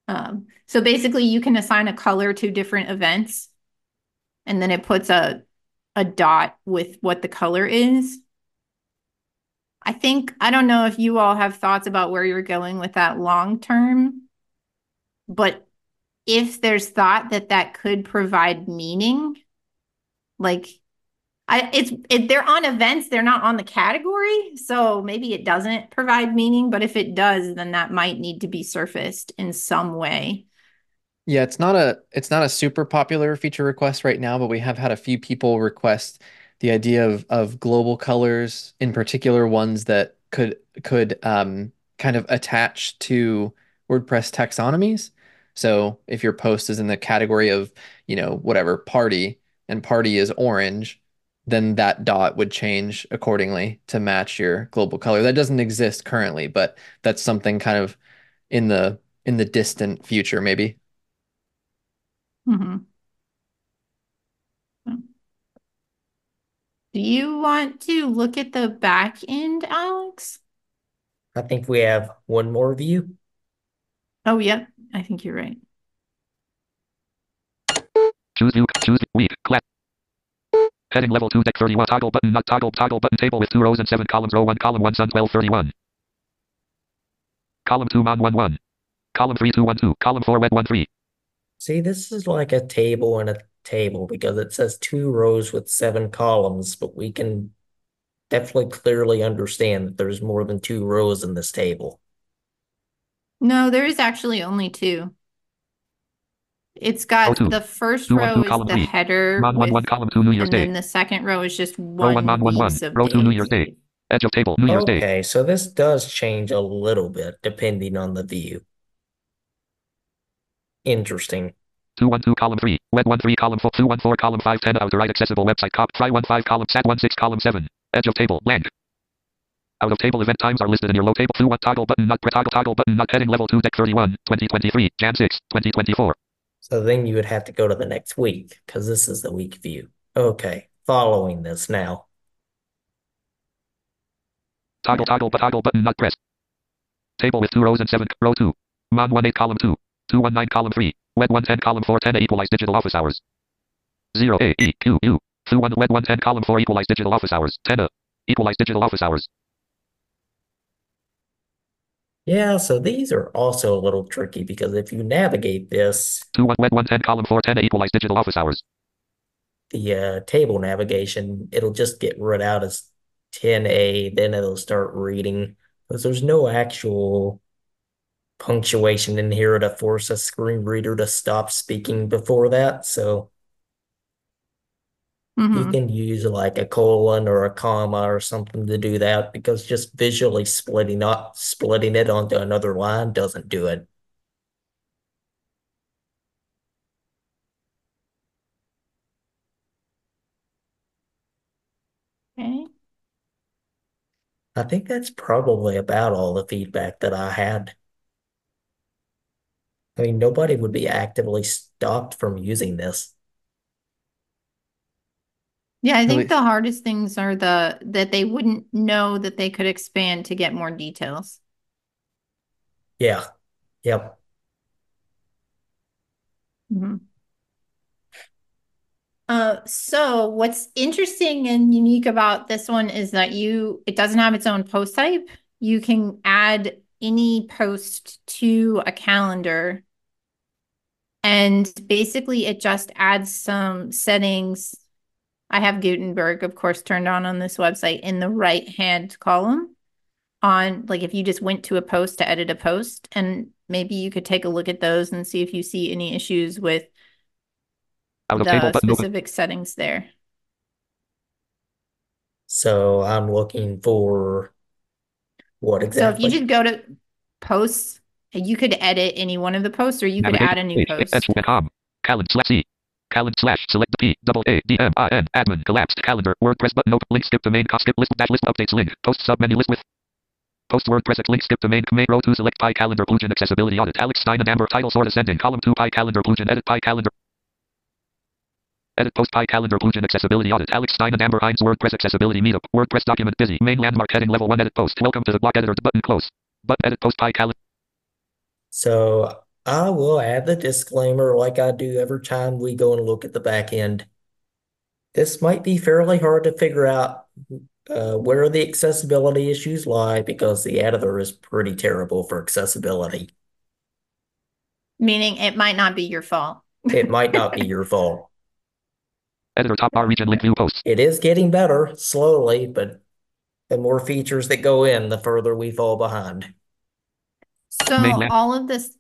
Um, so basically you can assign a color to different events, and then it puts a a dot with what the color is. I think I don't know if you all have thoughts about where you're going with that long term, but if there's thought that that could provide meaning, like I it's it, they're on events, they're not on the category, so maybe it doesn't provide meaning, but if it does, then that might need to be surfaced in some way. Yeah, it's not a it's not a super popular feature request right now, but we have had a few people request the idea of of global colors, in particular ones that could could um, kind of attach to WordPress taxonomies. So if your post is in the category of, you know, whatever party and party is orange, then that dot would change accordingly to match your global color. That doesn't exist currently, but that's something kind of in the in the distant future, maybe. Mm-hmm. Do you want to look at the back end, Alex? I think we have one more view. Oh, yeah, I think you're right. Choose view. Choose week. Class. Heading level 2 deck 31 toggle button not toggle toggle button table with 2 rows and 7 columns row 1 column 1 sun 12 31. Column 2 mon 1 1. Column 3 2 1 2. Column 4 web 1 3. See, this is like a table and a table because it says two rows with seven columns, but we can definitely clearly understand that there's more than two rows in this table. No, there is actually only two. It's got Oh, two. the first Two, one, row two, is column the three. header Mon 1 1 column 2 New Year's and Day. then the second row is just Row one 1 mon 1 1. weeks of Row 2 New days. Year's Day. Edge of table New Year's Day. Okay, so this does change a little bit depending on the view. Interesting. 2 1 2 column 3. Web 1 3 column 4 2 1 4 column 5 10 outer right accessible website cop try 1 5 column sat 1 6 column 7. Edge of table blank. Out of table event times are listed in your low table 2 1 toggle button not toggle toggle button not heading level 2 deck 31 2023 Jan 6 2024. So then you would have to go to the next week because this is the week view. Okay, following this now. Toggle toggle but toggle button not pressed. Table with 2 rows and 7 row 2. Mon 1 8 column 2. 2 1 9 column 3. Web 1 10 column 4 10 equalize digital office hours. 0 A E Q U. 2 1 web 1 10 column 4 equalize digital office hours. 10 A. Equalize digital office hours. Yeah, so these are also a little tricky because if you navigate this, 2 1 web 1 10 column 4 10 A equalize digital office hours. the uh, table navigation, it'll just get read out as 10A, then it'll start reading because there's no actual punctuation in here to force a screen reader to stop speaking before that. So you Mhm. can use like a colon or a comma or something to do that because just visually splitting up splitting it onto another line doesn't do it. Okay. I think that's probably about all the feedback that I had. I mean, nobody would be actively stopped from using this. Yeah, I think the hardest things are the that they wouldn't know that they could expand to get more details. Yeah. Yep. Mhm. Uh, so what's interesting and unique about this one is that you it doesn't have its own post type. You can add any post to a calendar. And basically it just adds some settings. I have Gutenberg, of course, turned on on this website in the right hand column on like if you just went to a post to edit a post and maybe you could take a look at those and see if you see any issues with Out table the specific settings there. So I'm looking for what exactly. So if you just go to posts, you could edit any one of the posts or you could add a new page. post. Edge.com. Calend slash C. Calend slash select the P double A D M I N admin collapsed calendar WordPress button open link skip domain cost skip list dash list updates link post sub menu list with post WordPress link skip domain main row to select Pie calendar plugin accessibility audit Alex Stine and Amber title sort ascending column two Pie calendar plugin edit Pie calendar Edit post Pie calendar plugin accessibility audit Alex Stine and Amber Hinds WordPress accessibility meetup WordPress document busy main landmark heading level one edit post welcome to the block editor button close button edit post Pie calendar. So I will add the disclaimer like I do every time we go and look at the back end. This might be fairly hard to figure out uh, where the accessibility issues lie because the editor is pretty terrible for accessibility. Meaning it might not be your fault. It might not be your <laughs> fault. editor top bar region link view posts It is getting better slowly, but the more features that go in, the further we fall behind. So Main all of this,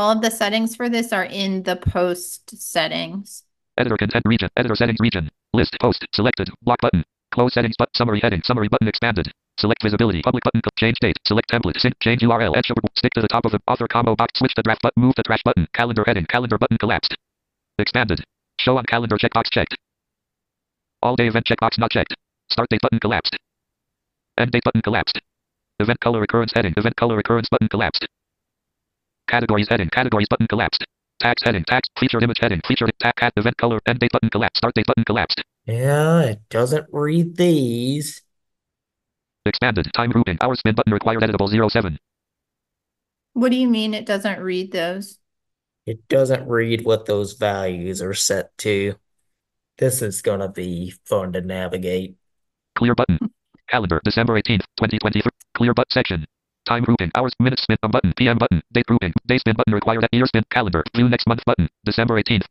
all of the settings for this are in the post settings. Editor content region. Editor settings region. List post selected. Block button. Close settings but summary heading. Summary button expanded. Select visibility. Public button. Change date. Select template. Sync. Change URL. Edge. Stick to the top of the author combo box. Switch to draft button. Move to trash button. Calendar heading. Calendar button collapsed. Expanded. Show on calendar checkbox checked. All day event checkbox not checked. Start date button collapsed. End date button collapsed. Event color occurrence heading. Event color occurrence button collapsed. Categories heading. Categories button collapsed. Tags heading. Tags. Featured image heading. Featured tag cat event color. End date button collapsed. Start date button collapsed. Yeah, it doesn't read these. Expanded. Time grouping. Hour spin button required editable 07. What do you mean it doesn't read those? It doesn't read what those values are set to. This is gonna be fun to navigate. Clear button. <laughs> Calendar. December 18th, 2023. Clear but section. Time grouping. Hours. Minutes spin button. PM button. Date grouping. Day spin button required. Year spin. Calendar. View next month button. December 18th.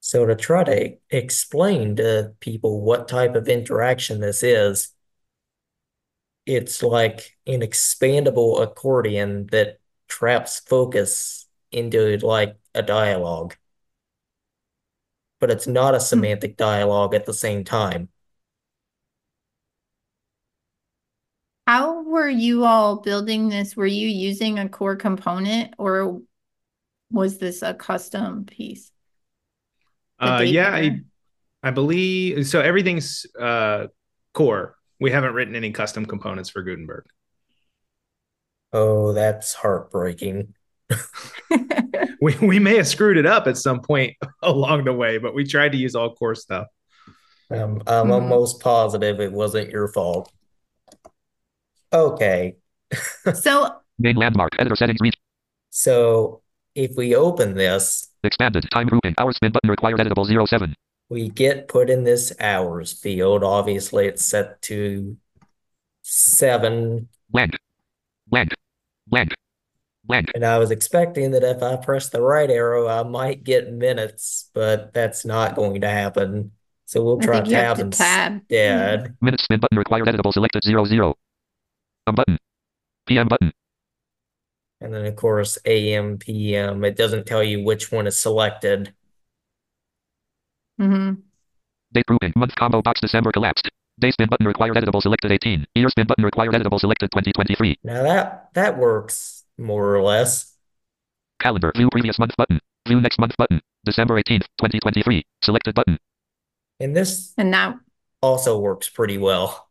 So to try to explain to people what type of interaction this is, it's like an expandable accordion that traps focus into like a dialogue. But it's not a hmm. semantic dialogue at the same time. How were you all building this? Were you using a core component or was this a custom piece? Uh, yeah, I. I believe so. Everything's uh, core. We haven't written any custom components for Gutenberg. Oh, that's heartbreaking. <laughs> <laughs> We we may have screwed it up at some point <laughs> along the way, but we tried to use all core stuff. Um, I'm Mhm. almost positive it wasn't your fault. Okay, So <laughs> Main landmark. Editor settings. Reach. so if we open this, Expanded. Time grouping. Hour spin button required. Editable 07. we get put in this hours field. Obviously, it's set to seven, Blank. Blank. Blank. Blank. and I was expecting that if I press the right arrow, I might get minutes, but that's not going to happen. So we'll I try think you have tab to tab. instead. Minutes spin button required. Editable selected 00. Um button. PM button. And then, of course, AM, PM. It doesn't tell you which one is selected. Mm-hmm. Date grouping. Month combo box. December collapsed. Day spin button required. Editable selected 18. Year spin button required. Editable selected 2023. Now that that works more or less. Calendar. View previous month button. View next month button. December 18th, 2023. Selected button. And this And now, also works pretty well.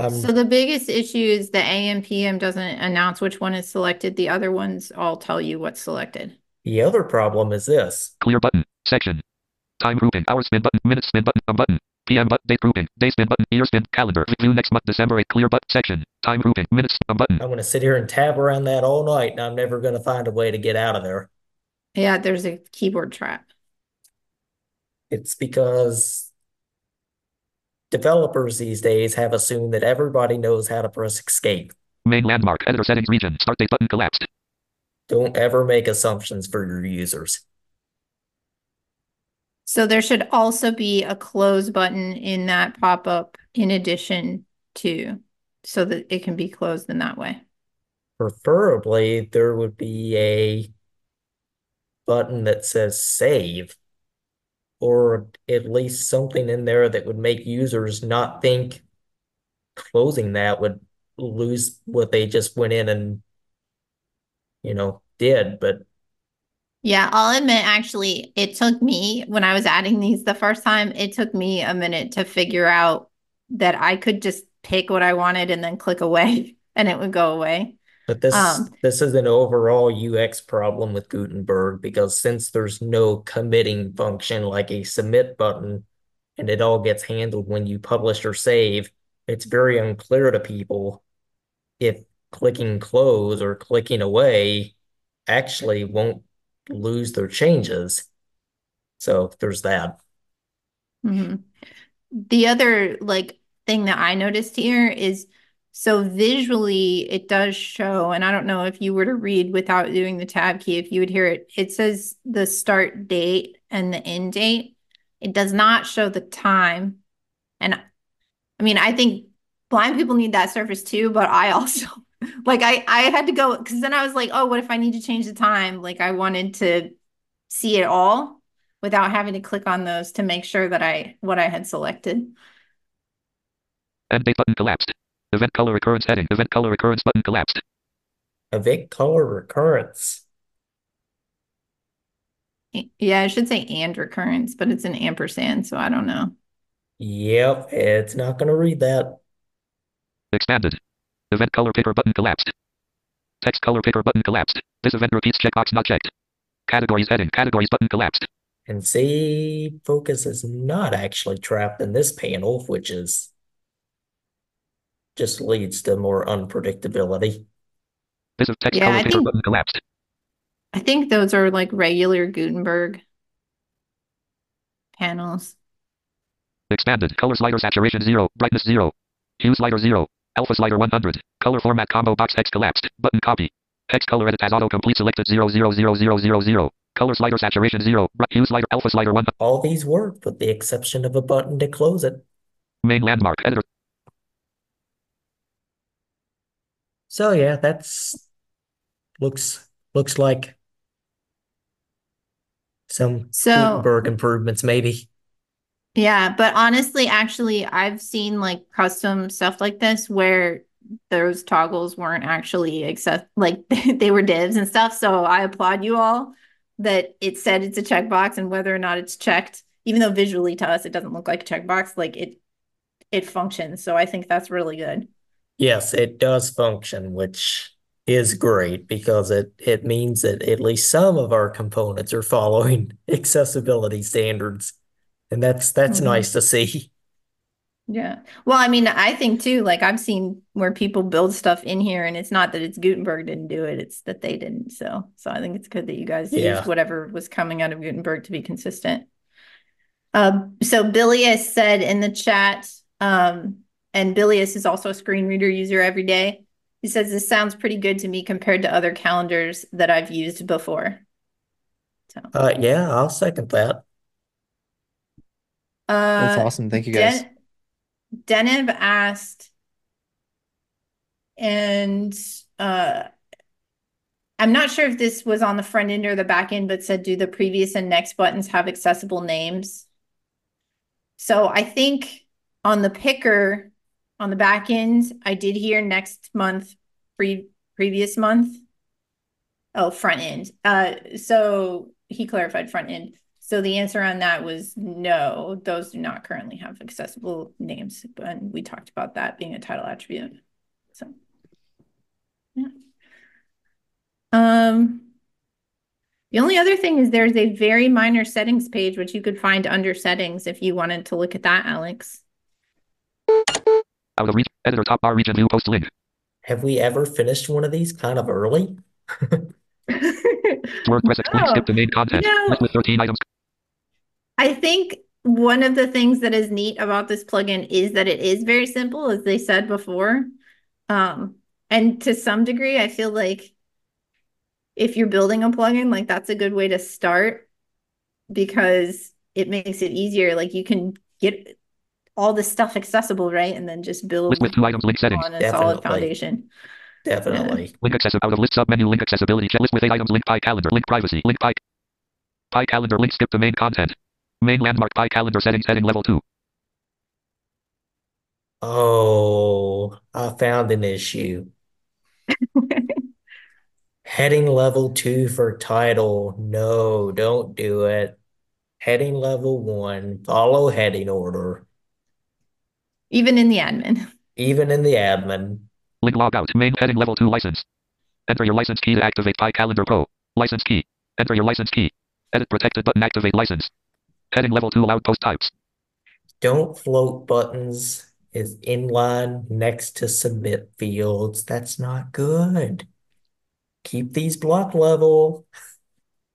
Um, so the biggest issue is the AM PM doesn't announce which one is selected. The other ones all tell you what's selected. the other problem is this. Clear button. Section. Time grouping. Hour spin button. Minute spin button. Um button. PM button. Date grouping. Day spin button. Year spin. Calendar. View next month. December 8. Clear button. Section. Time grouping. Minutes. Um button. I'm going to sit here and tab around that all night, and I'm never going to find a way to get out of there. Yeah, there's a keyboard trap. It's because developers these days have assumed that everybody knows how to press escape. Main landmark. Editor settings region. Start date button collapsed. Don't ever make assumptions for your users. So there should also be a close button in that pop-up in addition to, so that it can be closed in that way. Preferably, there would be a button that says save. Or at least something in there that would make users not think closing that would lose what they just went in and you know did but Yeah, I'll admit, actually, it took me when I was adding these the first time, it took me a minute to figure out that I could just pick what I wanted and then click away <laughs> and it would go away. But this Um, this is an overall UX problem with Gutenberg because since there's no committing function like a submit button and it all gets handled when you publish or save, it's very unclear to people if clicking close or clicking away actually won't lose their changes. So there's that. Mhm. The other like thing that I noticed here is so visually it does show, and I don't know if you were to read without doing the tab key, if you would hear it, it says the start date and the end date. It does not show the time. And I mean, I think blind people need that surface too, but I also <laughs> like I I had to go because then I was like, oh, what if I need to change the time? Like I wanted to see it all without having to click on those to make sure that I what I had selected. End date button collapsed. Event color occurrence heading. Event color occurrence button collapsed. Event color recurrence. Yeah, I should say and recurrence, but it's an ampersand, so I don't know. Yep, it's not going to read that. Expanded. Event color picker button collapsed. Text color picker button collapsed. This event repeats checkbox not checked. Categories heading. Categories button collapsed. And see, focus is not actually trapped in this panel, which is just leads to more unpredictability. This of text Yeah, color I picker think- button collapsed. I think those are like regular Gutenberg panels. Expanded. Color slider saturation 0. Brightness 0. Hue slider 0. Alpha slider 100. Color format combo box text collapsed. Button copy. Text color edit as autocomplete selected 0 0 0 0 0 0. Color slider saturation 0. Bright hue slider alpha slider 1. All these work with the exception of a button to close it. Main landmark editor. So yeah, that's looks looks like some So- Gutenberg improvements, maybe. Yeah, but honestly, actually, I've seen like custom stuff like this where those toggles weren't actually except like <laughs> they were divs and stuff. So I applaud you all that it said it's a checkbox and whether or not it's checked, even though visually to us it doesn't look like a checkbox, like it it functions. So I think that's really good. Yes, it does function, which is great because it it means that at least some of our components are following <laughs> accessibility standards. And that's that's Mhm. nice to see. Yeah. Well, I mean, I think too, like I've seen where people build stuff in here and it's not that it's Gutenberg didn't do it, it's that they didn't. So, so I think it's good that you guys Yeah. used whatever was coming out of Gutenberg to be consistent. Uh, so has said in the chat, um, and Bilius is also a screen reader user every day. He says this sounds pretty good to me compared to other calendars that I've used before. So, Uh yeah, I'll second that. That's uh, awesome. Thank you guys. Den- Denev asked, and uh, I'm not sure if this was on the front end or the back end, but said, do the previous and next buttons have accessible names? So I think on the picker, on the back end, I did hear next month, pre previous month. Oh, front end. Uh, so he clarified front end. So the answer on that was no, those do not currently have accessible names. And we talked about that being a title attribute. So, yeah. Um, the only other thing is there's a very minor settings page, which you could find under settings if you wanted to look at that, Alex. Out of reach. Editor top bar region view post link. Have we ever finished one of these kind of early? <laughs> WordPress link Oh, skip to main content. you know- with 13 items. I think one of the things that is neat about this plugin is that it is very simple, as they said before. Um, and to some degree, I feel like if you're building a plugin, like that's a good way to start because it makes it easier. Like you can get all this stuff accessible, right? And then just build List with two items link settings. on a solid foundation. Definitely. Link accessible out of list sub menu link accessibility checklist with eight items link pie calendar link privacy link pie pie calendar link skip to main content Main landmark Pie calendar settings heading level 2. Oh, I found an issue. <laughs> Heading level two for title. No, don't do it. Heading level one, follow heading order, Even in the admin. even in the admin. Link log out. Main heading level 2 license. Enter your license key to activate Pie Calendar Pro. License key. Enter your license key. Edit protected button activate license. Heading level 2 allowed post types. Don't float buttons is inline next to submit fields. That's not good. Keep these block level.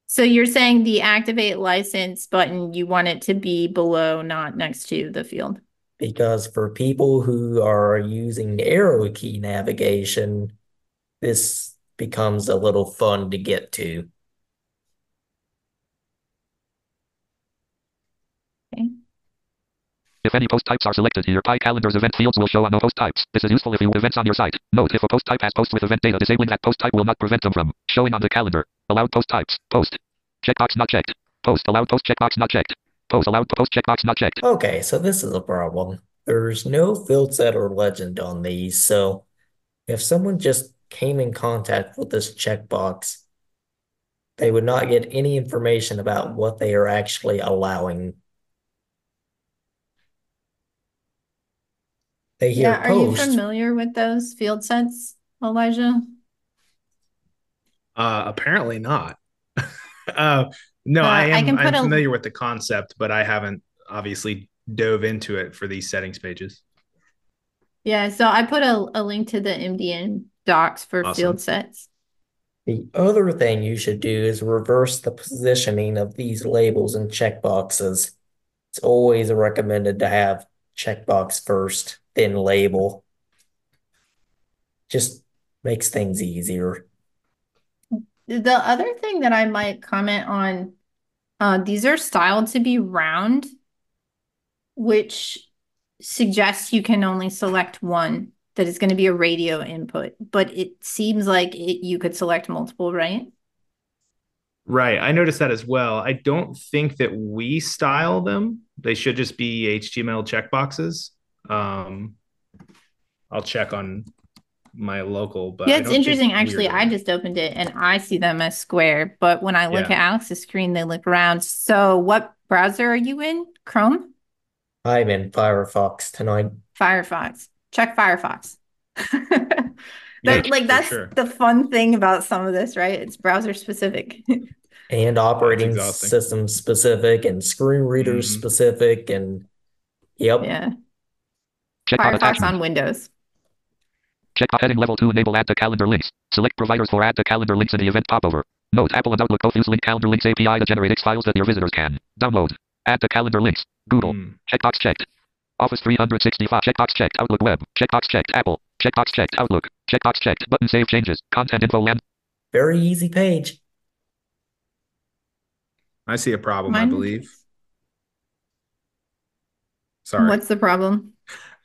So you're saying the activate license button, you want it to be below, not next to the field. Because for people who are using arrow key navigation, this becomes a little fun to get to. If any post types are selected here, Pie Calendar's event fields will show on no post types. This is useful if you have events on your site. Note, if a post type has post with event data, disabling that post type will not prevent them from showing on the calendar. Allowed post types. Post. Checkbox not checked. Post. Allowed post checkbox not checked. Post. Allowed post checkbox not checked. Okay, so this is a problem. There's no field set or legend on these, so if someone just came in contact with this checkbox, they would not get any information about what they are actually allowing. They hear Yeah, are you familiar with those field sets, Elijah? Uh, apparently not. <laughs> uh, no, Uh, I I am. can put I'm a- familiar with the concept, but I haven't obviously dove into it for these settings pages. Yeah, so I put a, a link to the MDN docs for Awesome. field sets. The other thing you should do is reverse the positioning of these labels and checkboxes. It's always recommended to have checkbox first, then label. Just makes things easier. The other thing that I might comment on, uh, these are styled to be round, which suggests you can only select one that is going to be a radio input, but it seems like it, you could select multiple, right? Right. I noticed that as well. I don't think that we style them. They should just be HTML checkboxes. Um, I'll check on my local, but Yeah, it's interesting. we Actually, I just opened it and I see them as square, but when I look Yeah. at Alex's screen, they look round. So what browser are you in? Chrome? I'm in Firefox tonight. Firefox. Check Firefox. <laughs> Yeah, like that's sure. the fun thing about some of this, right? It's browser specific. <laughs> and operating system specific and screen reader Mhm. specific and yep Yeah. Check Firefox on Windows. Check on heading level 2 enable add to calendar links. Select providers for add to calendar links in the event popover. Note Apple and Outlook both use link calendar links API to generate X files that your visitors can download. Add to calendar links. Google. Hmm. Checkbox checked. Office 365. Checkbox checked. Outlook web. Checkbox checked. Apple. Checkbox checked. Outlook. Checkbox checked. Button save changes. Content info land. very easy page I see a problem, I believe. Sorry. What's the problem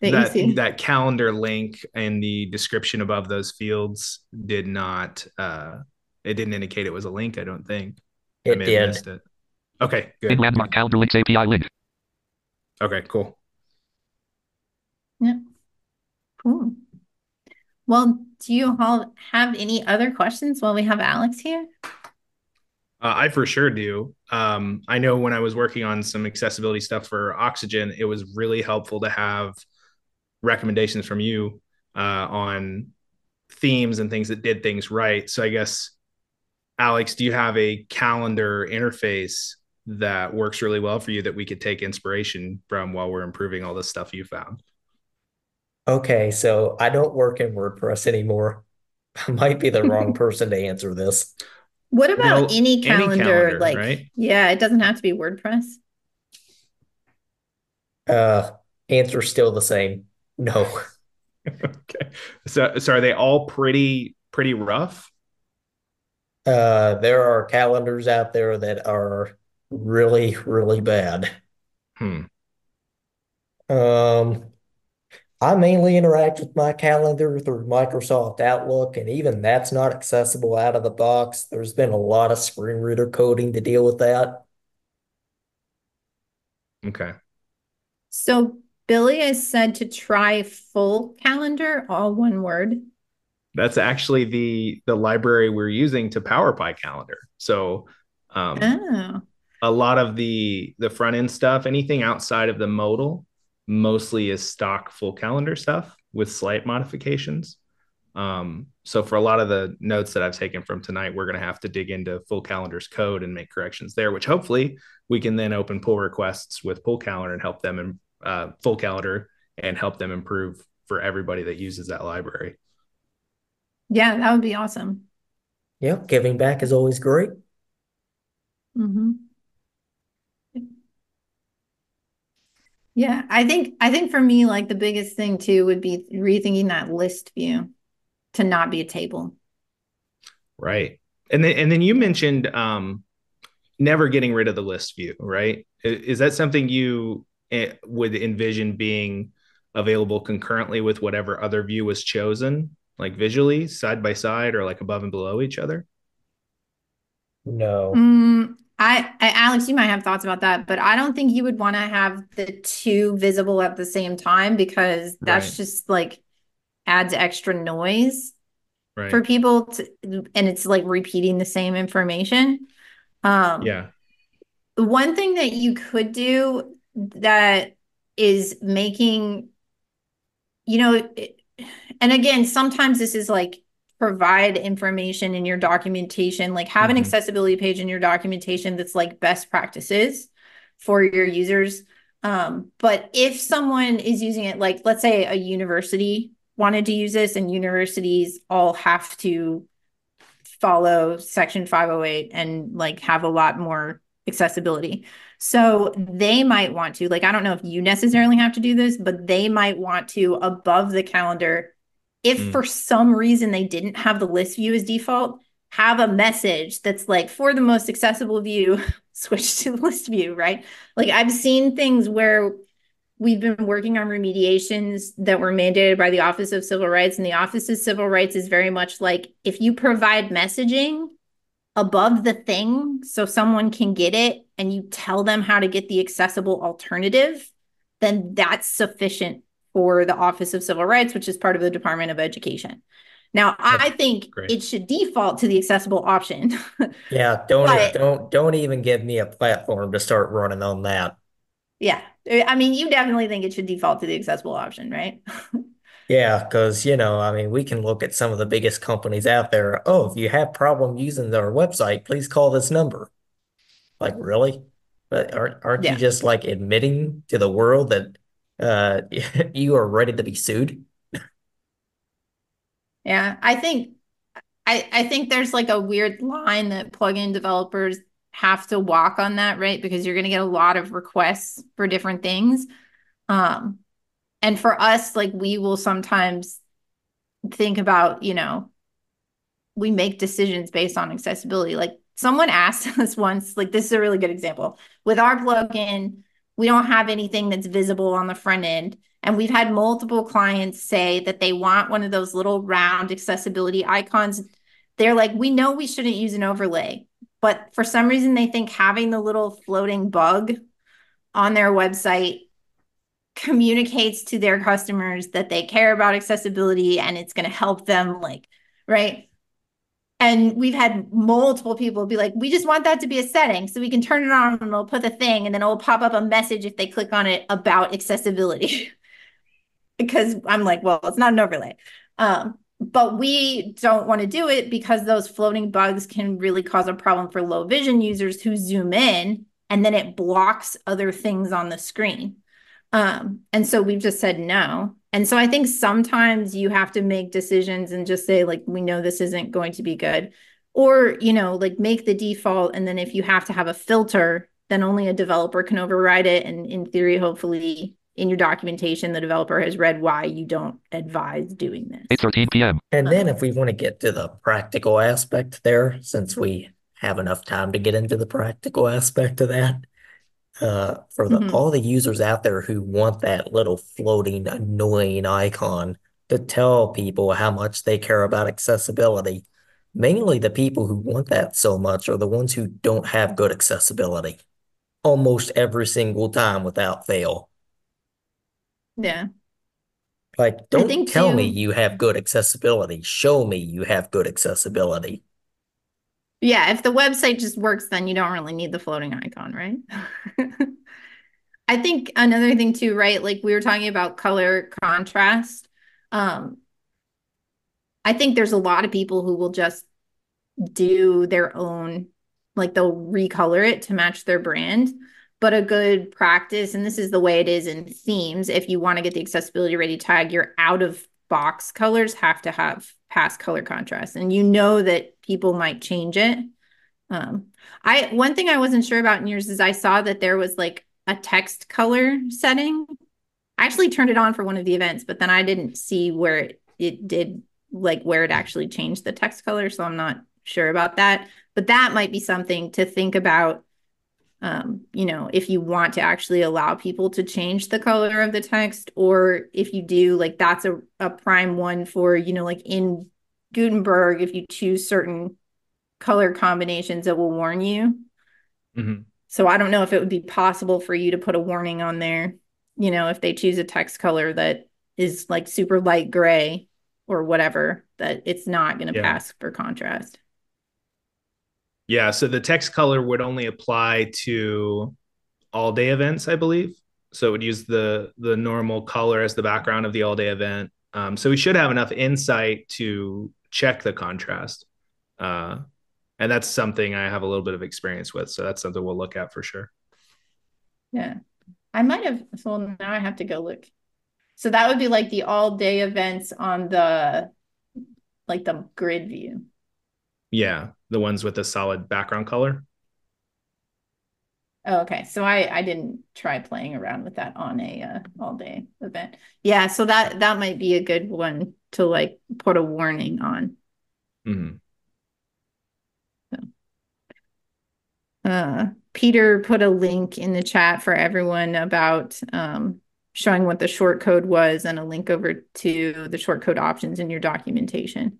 that, that you see? that calendar link and the description above those fields did not uh it didn't indicate it was a link, I don't think. I it may did missed it. Okay, In good. landmark calendar links API link. Okay, cool. Yeah cool. Well, do you all have any other questions while we have Alex here? Uh, I for sure do. Um, I know when I was working on some accessibility stuff for Oxygen, it was really helpful to have recommendations from you uh, on themes and things that did things right. So I guess, Alex, do you have a calendar interface that works really well for you that we could take inspiration from while we're improving all this stuff you found? okay so i don't work in wordpress anymore <laughs> i might be the wrong <laughs> person to answer this What about No, any any calendar? calendar, like, right? yeah, it doesn't have to be WordPress. uh answer still the same no okay. So, so are they all pretty pretty rough? uh there are calendars out there that are really really bad Hmm. Um, I mainly interact with my calendar through Microsoft Outlook, and even that's not accessible out of the box. There's been a lot of screen reader coding to deal with that. Okay. So Billy is said to try FullCalendar, all one word. That's actually the the library we're using to power Pie Calendar. So um, Oh, a lot of the the front end stuff, anything outside of the modal, mostly is stock FullCalendar stuff with slight modifications. Um, so for a lot of the notes that I've taken from tonight, we're going to have to dig into FullCalendar's code and make corrections there, which hopefully we can then open pull requests with FullCalendar and help them in uh, FullCalendar and help them improve for everybody that uses that library. yeah, that would be awesome. Yeah, giving back is always great. hmm Yeah, I think I think for me, like the biggest thing too would be rethinking that list view to not be a table. Right. And then and then you mentioned um never getting rid of the list view, right? Is that something you eh, would envision being available concurrently with whatever other view was chosen, like visually, side by side or like above and below each other? No. Mm, I, I, Alex, you might have thoughts about that, but I don't think you would want to have the two visible at the same time because that's Right. just like adds extra noise Right. for people to, and it's like repeating the same information. Um, yeah. one thing that you could do that is making, you know, it- and again, sometimes this is like provide information in your documentation, like have an Mhm. accessibility page in your documentation that's like best practices for your users. Um, but if someone is using it, like let's say a university wanted to use this, and universities all have to follow section 508 and like have a lot more accessibility. So they might want to, like, I don't know if you necessarily have to do this, but they might want to above the calendar. If Mm. for some reason they didn't have the list view as default, have a message that's like for the most accessible view, <laughs> switch to the list view, right? Like I've seen things where we've been working on remediations that were mandated by the Office of Civil Rights, and the Office of Civil Rights is very much like if you provide messaging above the thing so someone can get it and you tell them how to get the accessible alternative, then that's sufficient for the Office of Civil Rights, which is part of the Department of Education. Now, I think great. it should default to the accessible option. <laughs> Yeah, don't But- don't don't even give me a platform to start running on that. yeah. I mean, you definitely think it should default to the accessible option, right? <laughs> Yeah, because you know, I mean, we can look at some of the biggest companies out there. Oh, if you have problem using their website, please call this number. Like, really? But aren't aren't Yeah. you just like admitting to the world that uh <laughs> you are ready to be sued? Yeah, I think I I think there's like a weird line that plugin developers have to walk on that, right? Because you're going to get a lot of requests for different things. Um and for us like we will sometimes think about, you know, we make decisions based on accessibility. Like someone <laughs> asked us once, like this is a really good example. With our plugin, we don't have anything that's visible on the front end. And we've had multiple clients say that they want one of those little round accessibility icons. They're like, we know we shouldn't use an overlay, but for some reason they think having the little floating bug on their website communicates to their customers that they care about accessibility and it's going to help them like right? And we've had multiple people be like we just want that to be a setting so we can turn it on and it'll put the thing and then it'll pop up a message if they click on it about accessibility. <laughs> Because i'm like well it's not an overlay. Um, but we don't want to do it because those floating bugs can really cause a problem for low vision users who zoom in and then it blocks other things on the screen um, and so we've just said no. And so I think sometimes you have to make decisions and just say, like, we know this isn't going to be good. Or, you know, like make the default. And then if you have to have a filter, then only a developer can override it. And in theory, hopefully in your documentation, the developer has read why you don't advise doing this. 8:13 p.m. And then if we want to get to the practical aspect there, since we have enough time to get into the practical aspect of that, uh, for the Mhm. all the users out there who want that little floating annoying icon to tell people how much they care about accessibility, mainly the people who want that so much are the ones who don't have good accessibility. almost every single time without fail. Yeah. Like, don't tell me you have good accessibility. Show me you have good accessibility. Yeah, if the website just works, then you don't really need the floating icon, right? <laughs> I think another thing too, right? Like we were talking about color contrast. Um, I think there's a lot of people who will just do their own, like they'll recolor it to match their brand. But a good practice, and this is the way it is in themes, if you want to get the accessibility ready tag, your out of box colors have to have past color contrast. And you know that people might change it. Um, I one thing I wasn't sure about in yours is I saw that there was like a text color setting. I actually turned it on for one of the events, but then I didn't see where it, it did like where it actually changed the text color, so I'm not sure about that. But that might be something to think about. Um, you know, if you want to actually allow people to change the color of the text, or if you do, like that's a, a prime one for, you know, like in Gutenberg, if you choose certain color combinations, it will warn you. Mhm. So I don't know if it would be possible for you to put a warning on there, you know, if they choose a text color that is like super light gray or whatever, that it's not going to Yeah. pass for contrast. Yeah, so the text color would only apply to all day events, I believe. So it would use the the normal color as the background of the all day event. Um, so we should have enough insight to check the contrast. Uh, and that's something I have a little bit of experience with. So that's something we'll look at for sure. Yeah. I might have, so now I have to go look. So that would be like the all day events on the, like the grid view. Yeah, the ones with the solid background color. Oh, okay. So I I didn't try playing around with that on a uh, all day event. Yeah, so that that might be a good one to like put a warning on. Mhm. Uh Peter put a link in the chat for everyone about um showing what the short code was and a link over to the short code options in your documentation.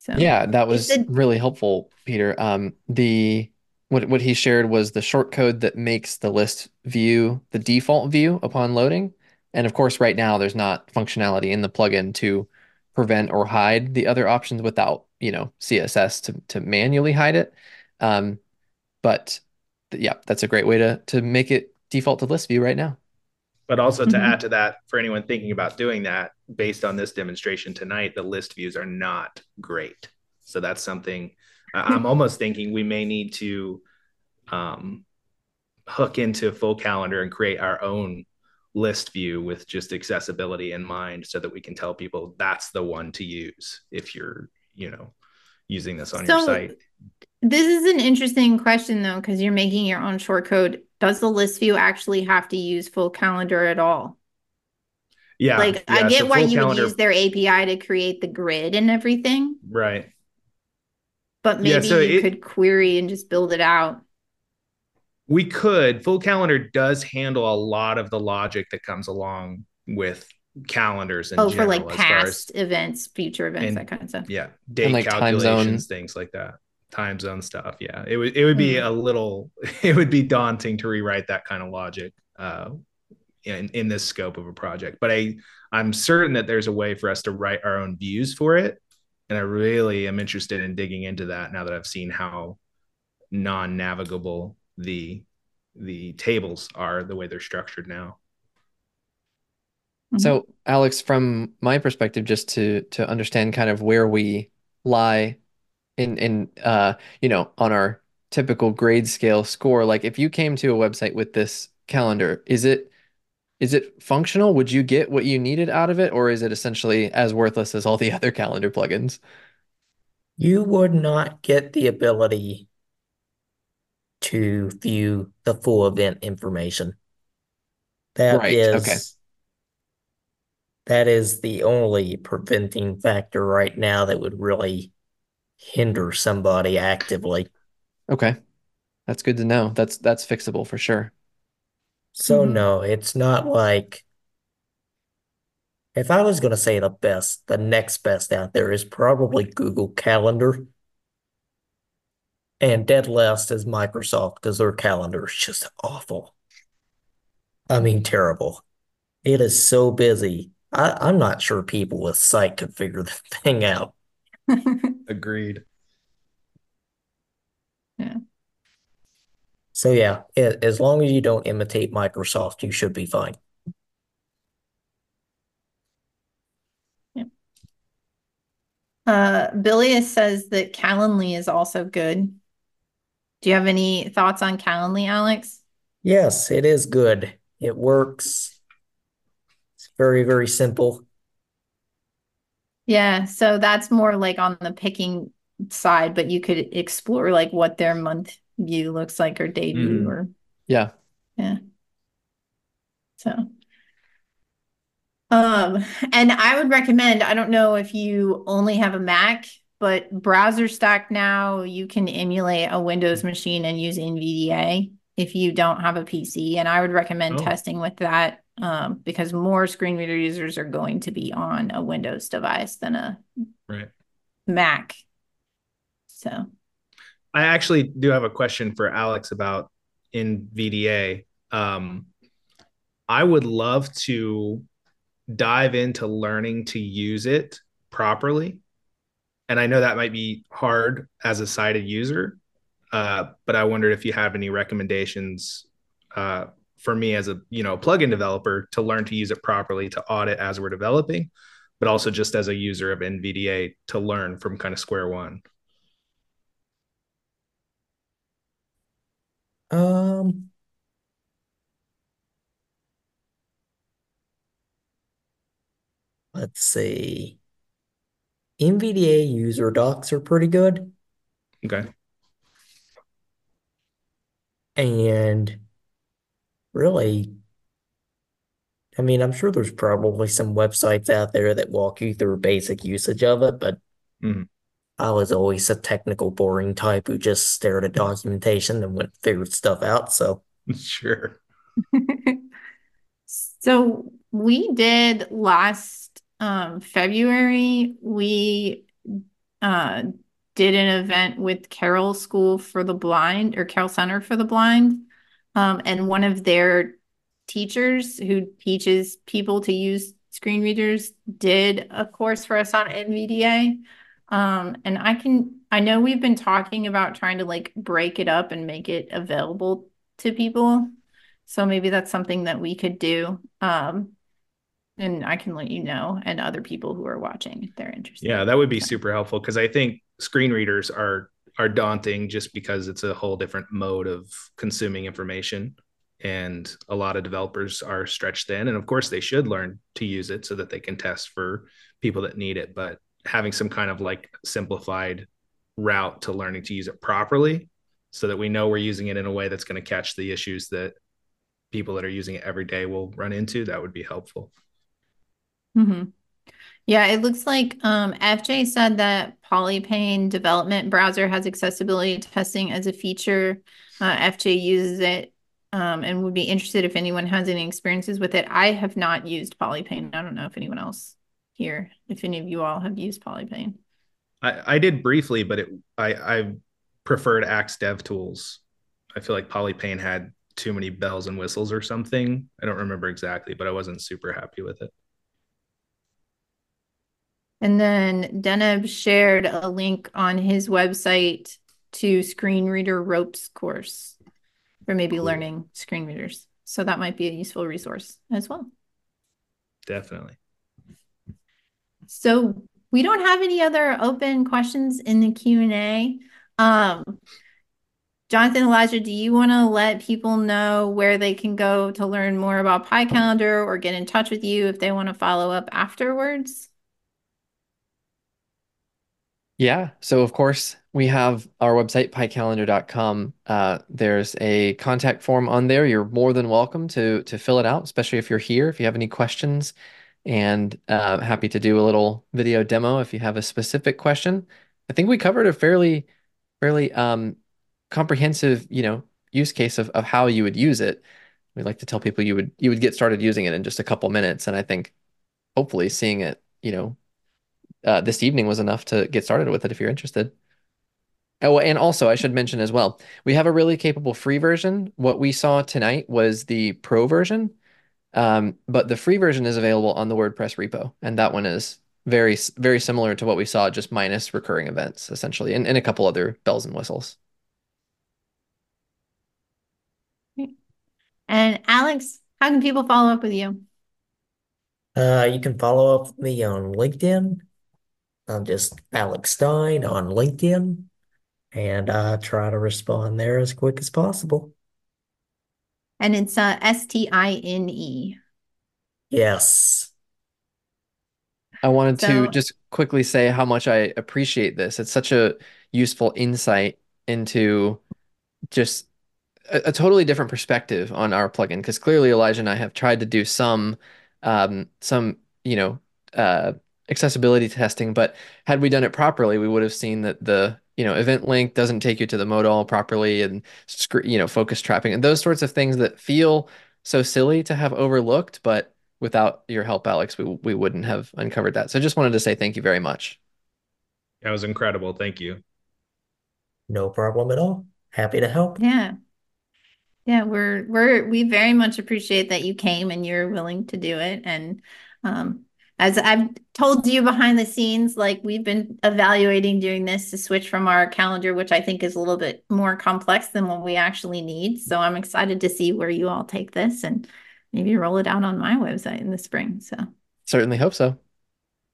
So Yeah, that was it- really helpful, Peter. Um, the what what he shared was the short code that makes the list view the default view upon loading. And of course, right now there's not functionality in the plugin to prevent or hide the other options without, you know, CSS to to manually hide it. Um, but th- yeah, that's a great way to to make it default to list view right now. But also to Mhm. add to that, for anyone thinking about doing that, based on this demonstration tonight, the list views are not great. So that's something <laughs> I'm almost thinking we may need to um, hook into FullCalendar and create our own list view with just accessibility in mind so that we can tell people that's the one to use if you're, you know, using this on your site. This is an interesting question though, because you're making your own short code. Does the list view actually have to use FullCalendar at all? Yeah. Like I get so why you calendar- would use their API to create the grid and everything, Right. but Yeah, maybe so you it- could query and just build it out. We could. FullCalendar does handle a lot of the logic that comes along with calendars in Oh, for like as far as past events, future events, and- that kind of stuff. yeah, date like time calculations, zone. things like that, time zone stuff. Yeah, it would it would be Mhm. a little, <laughs> it would be daunting to rewrite that kind of logic uh, in in this scope of a project. But I I'm certain that there's a way for us to write our own views for it, and I really am interested in digging into that now that I've seen how non-navigable the the tables are the way they're structured now. So, Alex, from my perspective, just to to understand kind of where we lie in in uh, you know, on our typical grade scale score, like if you came to a website with this calendar, is it is it functional? Would you get what you needed out of it, or is it essentially as worthless as all the <laughs> other calendar plugins? You would not get the ability to view the full event information. That Right, is okay. that is the only preventing factor right now that would really hinder somebody actively. Okay. That's good to know. That's that's fixable for sure. So Mhm. no, it's not like if I was going to say the best, the next best out there is probably Google Calendar. And dead last is Microsoft because their calendar is just awful. I mean, terrible. It is so busy. I, I'm not sure people with sight could figure <laughs> the thing out. Agreed. So yeah, as long as you don't imitate Microsoft, you should be fine. Uh, Billy says that Calendly is also good. Do you have any thoughts on Calendly, Alex? Yes, it is good. It works. It's very, very simple. Yeah, so that's more like on the picking side, but you could explore like what their month view looks like or day view Mhm. or Yeah. Yeah. So. Um, and I would recommend, I don't know if you only have a Mac, but BrowserStack now you can emulate a Windows machine and use NVDA if you don't have a PC. And I would recommend Oh. testing with that um, because more screen reader users are going to be on a Windows device than a Right. Mac. So, I actually do have a question for Alex about NVDA. Um, I would love to dive into learning to use it properly. And I know that might be hard as a sighted user, uh, but I wondered if you have any recommendations uh, for me as a you know plugin developer to learn to use it properly to audit as we're developing, but also just as a user of NVDA to learn from kind of square one. Um, let's see. NVDA user docs are pretty good. Okay. And really, I mean, I'm sure there's probably some websites out there that walk you through basic usage of it, but Mhm. I was always a technical, boring type who just stared at documentation and went figured stuff out. So, <laughs> Sure. <laughs> so we did last um, February, we uh, did an event with Carroll School for the Blind or Carroll Center for the Blind. Um, and one of their teachers who teaches people to use screen readers did a course for us on NVDA. Um, and I can, I know we've been talking about trying to like break it up and make it available to people. So maybe that's something that we could do. Um, and I can let you know and other people who are watching if they're interested. Yeah, that would be super helpful because I think screen readers are are daunting just because it's a whole different mode of consuming information and a lot of developers are stretched thin and of course they should learn to use it so that they can test for people that need it but having some kind of like simplified route to learning to use it properly so that we know we're using it in a way that's going to catch the issues that people that are using it every day will run into that would be helpful hmm Yeah, it looks like um, FJ said that Polypane development browser has accessibility testing as a feature. Uh, FJ uses it um, and would be interested if anyone has any experiences with it. I have not used Polypane. I don't know if anyone else here, if any of you all have used Polypane. I, I did briefly, but it I, I preferred Axe Dev Tools. I feel like Polypane had too many bells and whistles or something. I don't remember exactly, but I wasn't super happy with it. And then Deneb shared a link on his website to screen reader ropes course for maybe Cool. learning screen readers. So that might be a useful resource as well. Definitely. So we don't have any other open questions in the Q&A. Um, Jonathan, Elijah, do you want to let people know where they can go to learn more about Pie Calendar or get in touch with you if they want to follow up afterwards? Yeah. So of course we have our website, piecalendar.com. Uh, there's a contact form on there. You're more than welcome to to fill it out, especially if you're here. If you have any questions, and uh, happy to do a little video demo if you have a specific question. I think we covered a fairly fairly um, comprehensive, you know, use case of of how you would use it. We like to tell people you would you would get started using it in just a couple minutes, and I think hopefully seeing it, you know, uh, this evening was enough to get started with it if you're interested. Oh, and also I should mention as well, we have a really capable free version. What we saw tonight was the pro version, um, but the free version is available on the WordPress repo, and that one is very very similar to what we saw, just minus recurring events essentially, and, and a couple other bells and whistles. And Alex, how can people follow up with you? Uh, you can follow up with me on LinkedIn. I'm just Alex Stine on LinkedIn, and I try to respond there as quick as possible. And it's uh, S T I N E. Yes. I wanted So- to just quickly say how much I appreciate this. It's such a useful insight into just a, a totally different perspective on our plugin because clearly Elijah and I have tried to do some um some you know uh accessibility testing, but had we done it properly, we would have seen that the you know event link doesn't take you to the modal properly and scr- you know focus trapping and those sorts of things that feel so silly to have overlooked, but without your help, Alex, we we wouldn't have uncovered that. So I just wanted to say thank you very much. That was incredible. Thank you. No problem at all. Happy to help. Yeah. Yeah, we're we're we very much appreciate that you came and you're willing to do it. And um as I've told you behind the scenes, like we've been evaluating doing this to switch from our calendar, which I think is a little bit more complex than what we actually need. So I'm excited to see where you all take this and maybe roll it out on my website in the spring. So Certainly hope so.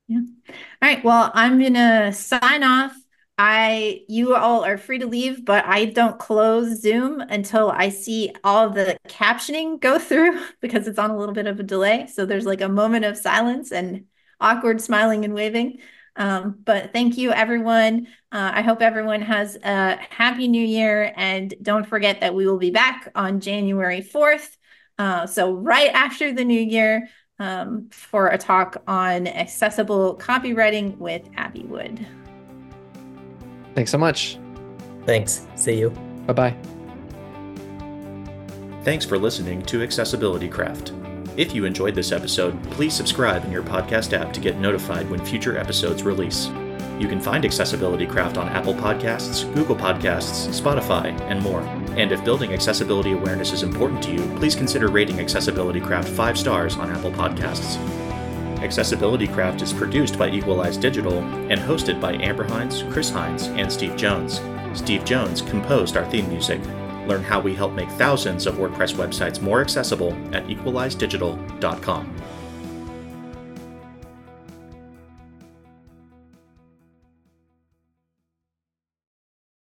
Yeah. All right, well, I'm gonna sign off. I you all are free to leave, but I don't close Zoom until I see all the captioning go through <laughs> because it's on a little bit of a delay. So there's like a moment of silence and awkward smiling and waving. Um, but thank you, everyone. Uh, I hope everyone has a happy new year. And don't forget that we will be back on January 4th. Uh, so right after the new year um, for a talk on accessible copywriting with Abby Wood. Thanks so much. Thanks. See you. Bye bye. Thanks for listening to Accessibility Craft. If you enjoyed this episode, please subscribe in your podcast app to get notified when future episodes release. You can find Accessibility Craft on Apple Podcasts, Google Podcasts, Spotify, and more. And if building accessibility awareness is important to you, please consider rating Accessibility Craft 5 stars on Apple Podcasts. Accessibility Craft is produced by Equalize Digital and hosted by Amber Hinds, Chris Hinds, and Steve Jones. Steve Jones composed our theme music. Learn how we help make thousands of WordPress websites more accessible at equalizedigital.com.